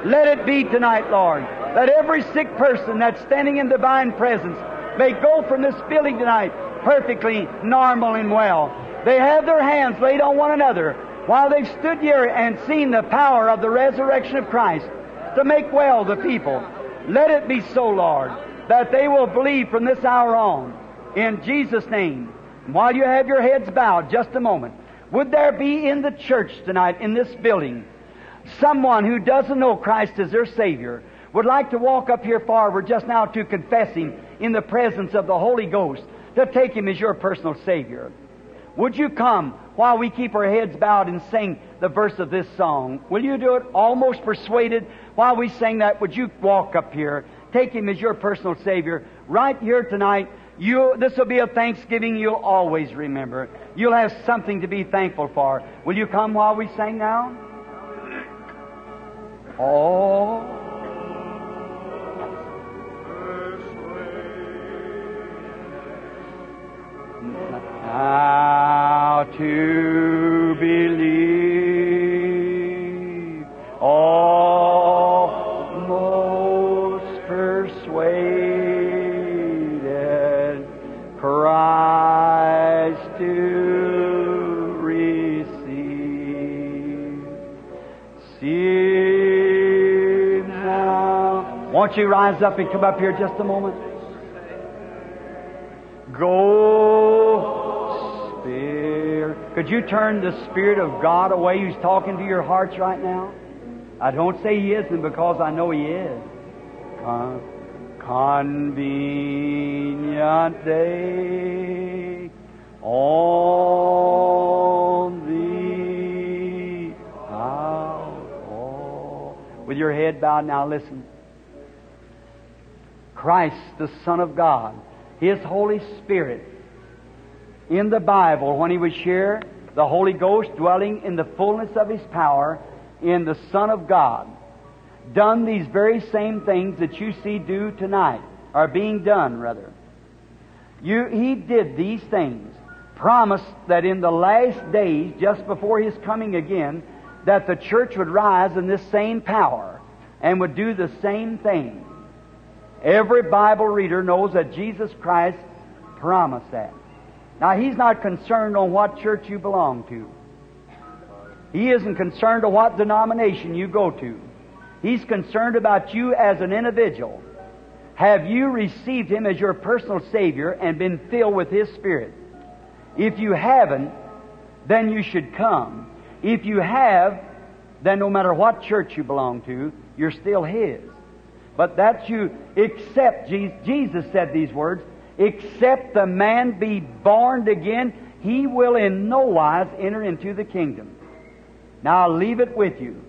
Let it be tonight, Lord, that every sick person that's standing in divine presence may go from this building tonight perfectly normal and well. They have their hands laid on one another while they've stood here and seen the power of the resurrection of Christ to make well the people. Let it be so, Lord, that they will believe from this hour on. In Jesus' name. While you have your heads bowed, just a moment. Would there be in the church tonight, in this building, someone who doesn't know Christ as their Savior, would like to walk up here forward just now to confess Him in the presence of the Holy Ghost, to take Him as your personal Savior? Would you come while we keep our heads bowed and sing the verse of this song? Will you do it almost persuaded while we sing that? Would you walk up here, take Him as your personal Savior right here tonight? You, this will be a Thanksgiving you'll always remember. You'll have something to be thankful for. Will you come while we sing now? Oh. How to believe, almost Won't you rise up and come up here just a moment? Go, Spirit. Could you turn the Spirit of God away who's talking to your hearts right now? I don't say He isn't because I know He is. Con- convenient day on the out. With your head bowed now, listen. Christ, the Son of God, His Holy Spirit, in the Bible, when He was here, the Holy Ghost dwelling in the fullness of His power in the Son of God, done these very same things that you see do tonight, are being done, rather. You, he did these things, promised that in the last days, just before His coming again, that the church would rise in this same power and would do the same thing. Every Bible reader knows that Jesus Christ promised that. Now, He's not concerned on what church you belong to. He isn't concerned on what denomination you go to. He's concerned about you as an individual. Have you received Him as your personal Savior and been filled with His Spirit? If you haven't, then you should come. If you have, then no matter what church you belong to, you're still His. But that you accept, Jesus said these words, except the man be born again, he will in no wise enter into the kingdom. Now I'll leave it with you.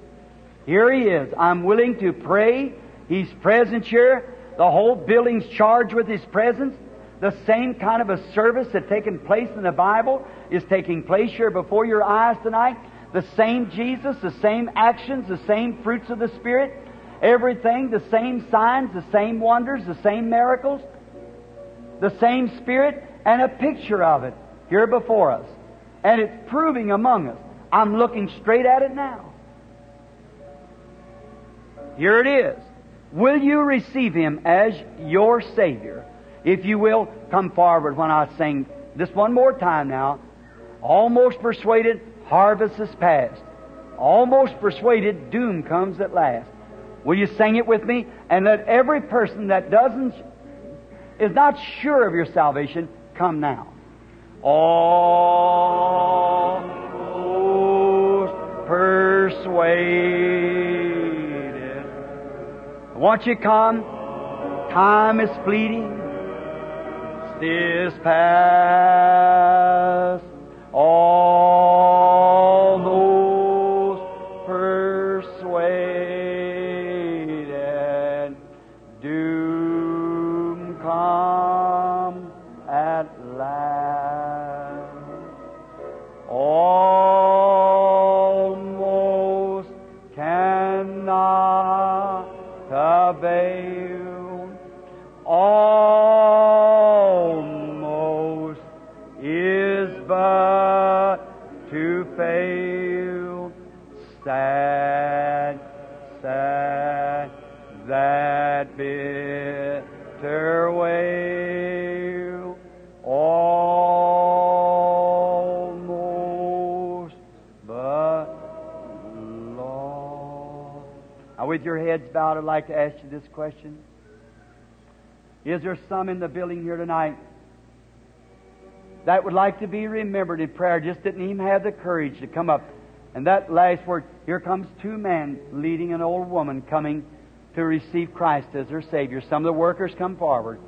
Here He is. I'm willing to pray. He's present here. The whole building's charged with His presence. The same kind of a service that's taken place in the Bible is taking place here before your eyes tonight. The same Jesus, the same actions, the same fruits of the Spirit, everything, the same signs, the same wonders, the same miracles, the same Spirit, and a picture of it here before us. And it's proving among us. I'm looking straight at it now. Here it is. Will you receive Him as your Savior? If you will, come forward when I sing this one more time now. Almost persuaded, harvest is past. Almost persuaded, doom comes at last. Will you sing it with me? And let every person that doesn't, is not sure of your salvation, come now. Almost persuaded. Won't you come? Time is fleeting. This past. Almost heads bowed, I'd like to ask you this question. Is there some in the building here tonight that would like to be remembered in prayer, just didn't even have the courage to come up? And that last word, here comes two men leading an old woman coming to receive Christ as their Savior. Some of the workers come forward.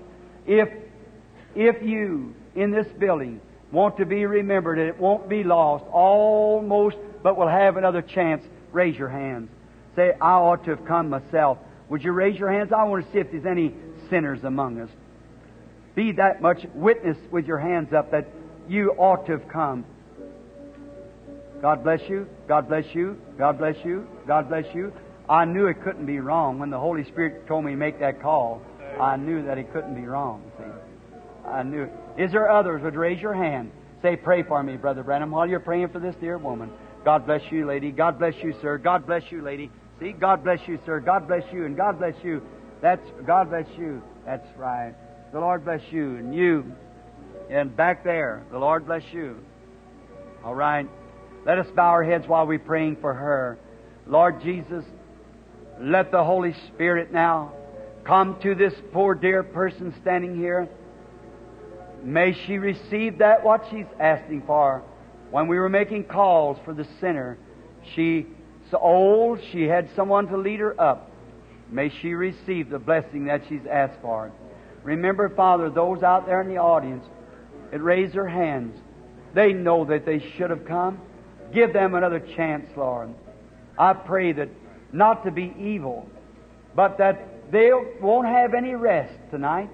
If, if you in this building want to be remembered and it won't be lost, almost, but will have another chance, raise your hands. Say, I ought to have come myself. Would you raise your hands? I want to see if there's any sinners among us. Be that much witness with your hands up that you ought to have come. God bless you. God bless you. God bless you. God bless you. I knew it couldn't be wrong. When the Holy Spirit told me to make that call, I knew that it couldn't be wrong. See? I knew it. Is there others? Would raise your hand. Say, pray for me, Brother Branham, while you're praying for this dear woman. God bless you, lady. God bless you, sir. God bless you, lady. See, God bless you, sir. God bless you, and God bless you. That's God bless you. That's right. The Lord bless you, and you, and back there, the Lord bless you. All right. Let us bow our heads while we're praying for her. Lord Jesus, let the Holy Spirit now come to this poor dear person standing here. May she receive that what she's asking for. When we were making calls for the sinner, she so old she had someone to lead her up. May she receive the blessing that she's asked for. Remember, Father, those out there in the audience that raise their hands, they know that they should have come. Give them another chance, Lord. I pray that not to be evil, but that they won't have any rest tonight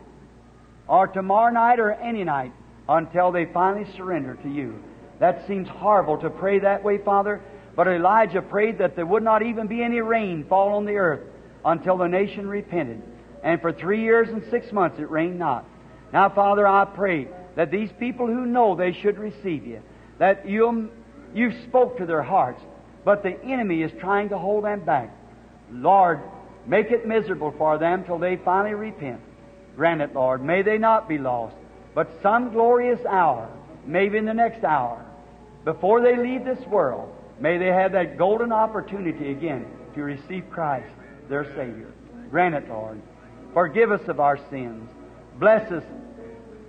or tomorrow night or any night until they finally surrender to you. That seems horrible to pray that way, Father, but Elijah prayed that there would not even be any rain fall on the earth until the nation repented. And for three years and six months it rained not. Now, Father, I pray that these people who know they should receive you, that you you spoke to their hearts, but the enemy is trying to hold them back. Lord, make it miserable for them till they finally repent. Grant it, Lord. May they not be lost, but some glorious hour, maybe in the next hour, before they leave this world, may they have that golden opportunity again to receive Christ, their Savior. Grant it, Lord. Forgive us of our sins. Bless us.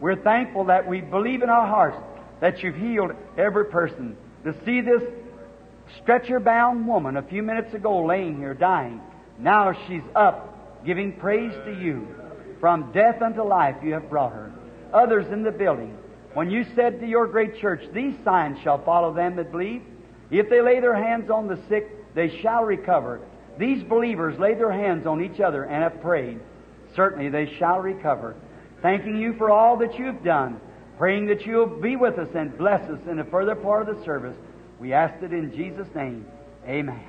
We're thankful that we believe in our hearts that you've healed every person. To see this stretcher bound woman a few minutes ago laying here dying, now she's up giving praise to you. From death unto life you have brought her. Others in the building, when you said to your great church, These signs shall follow them that believe, if they lay their hands on the sick, they shall recover. these believers laid their hands on each other and have prayed, certainly they shall recover. Thanking you for all that you've done, praying that you'll be with us and bless us in the further part of the service. We ask it in Jesus' name. Amen.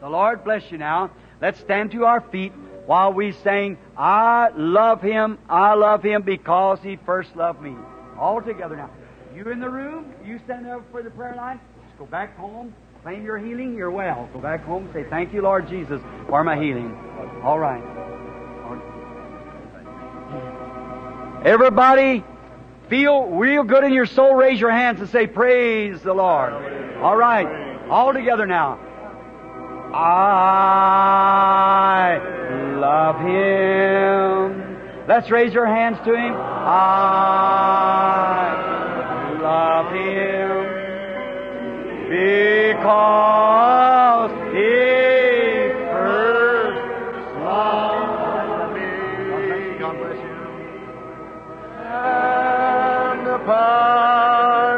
The Lord bless you now. Let's stand to our feet while we sing, I love Him, I love Him because He first loved me. All together now. You in the room, you stand there for the prayer line, go back home, claim your healing, you're well. Go back home, say, Thank you, Lord Jesus, for my healing. All right. Everybody feel real good in your soul, raise your hands and say, Praise the Lord. All right. All together now. I love Him. Let's raise your hands to Him. I love Him because He first loved me. God bless you. And power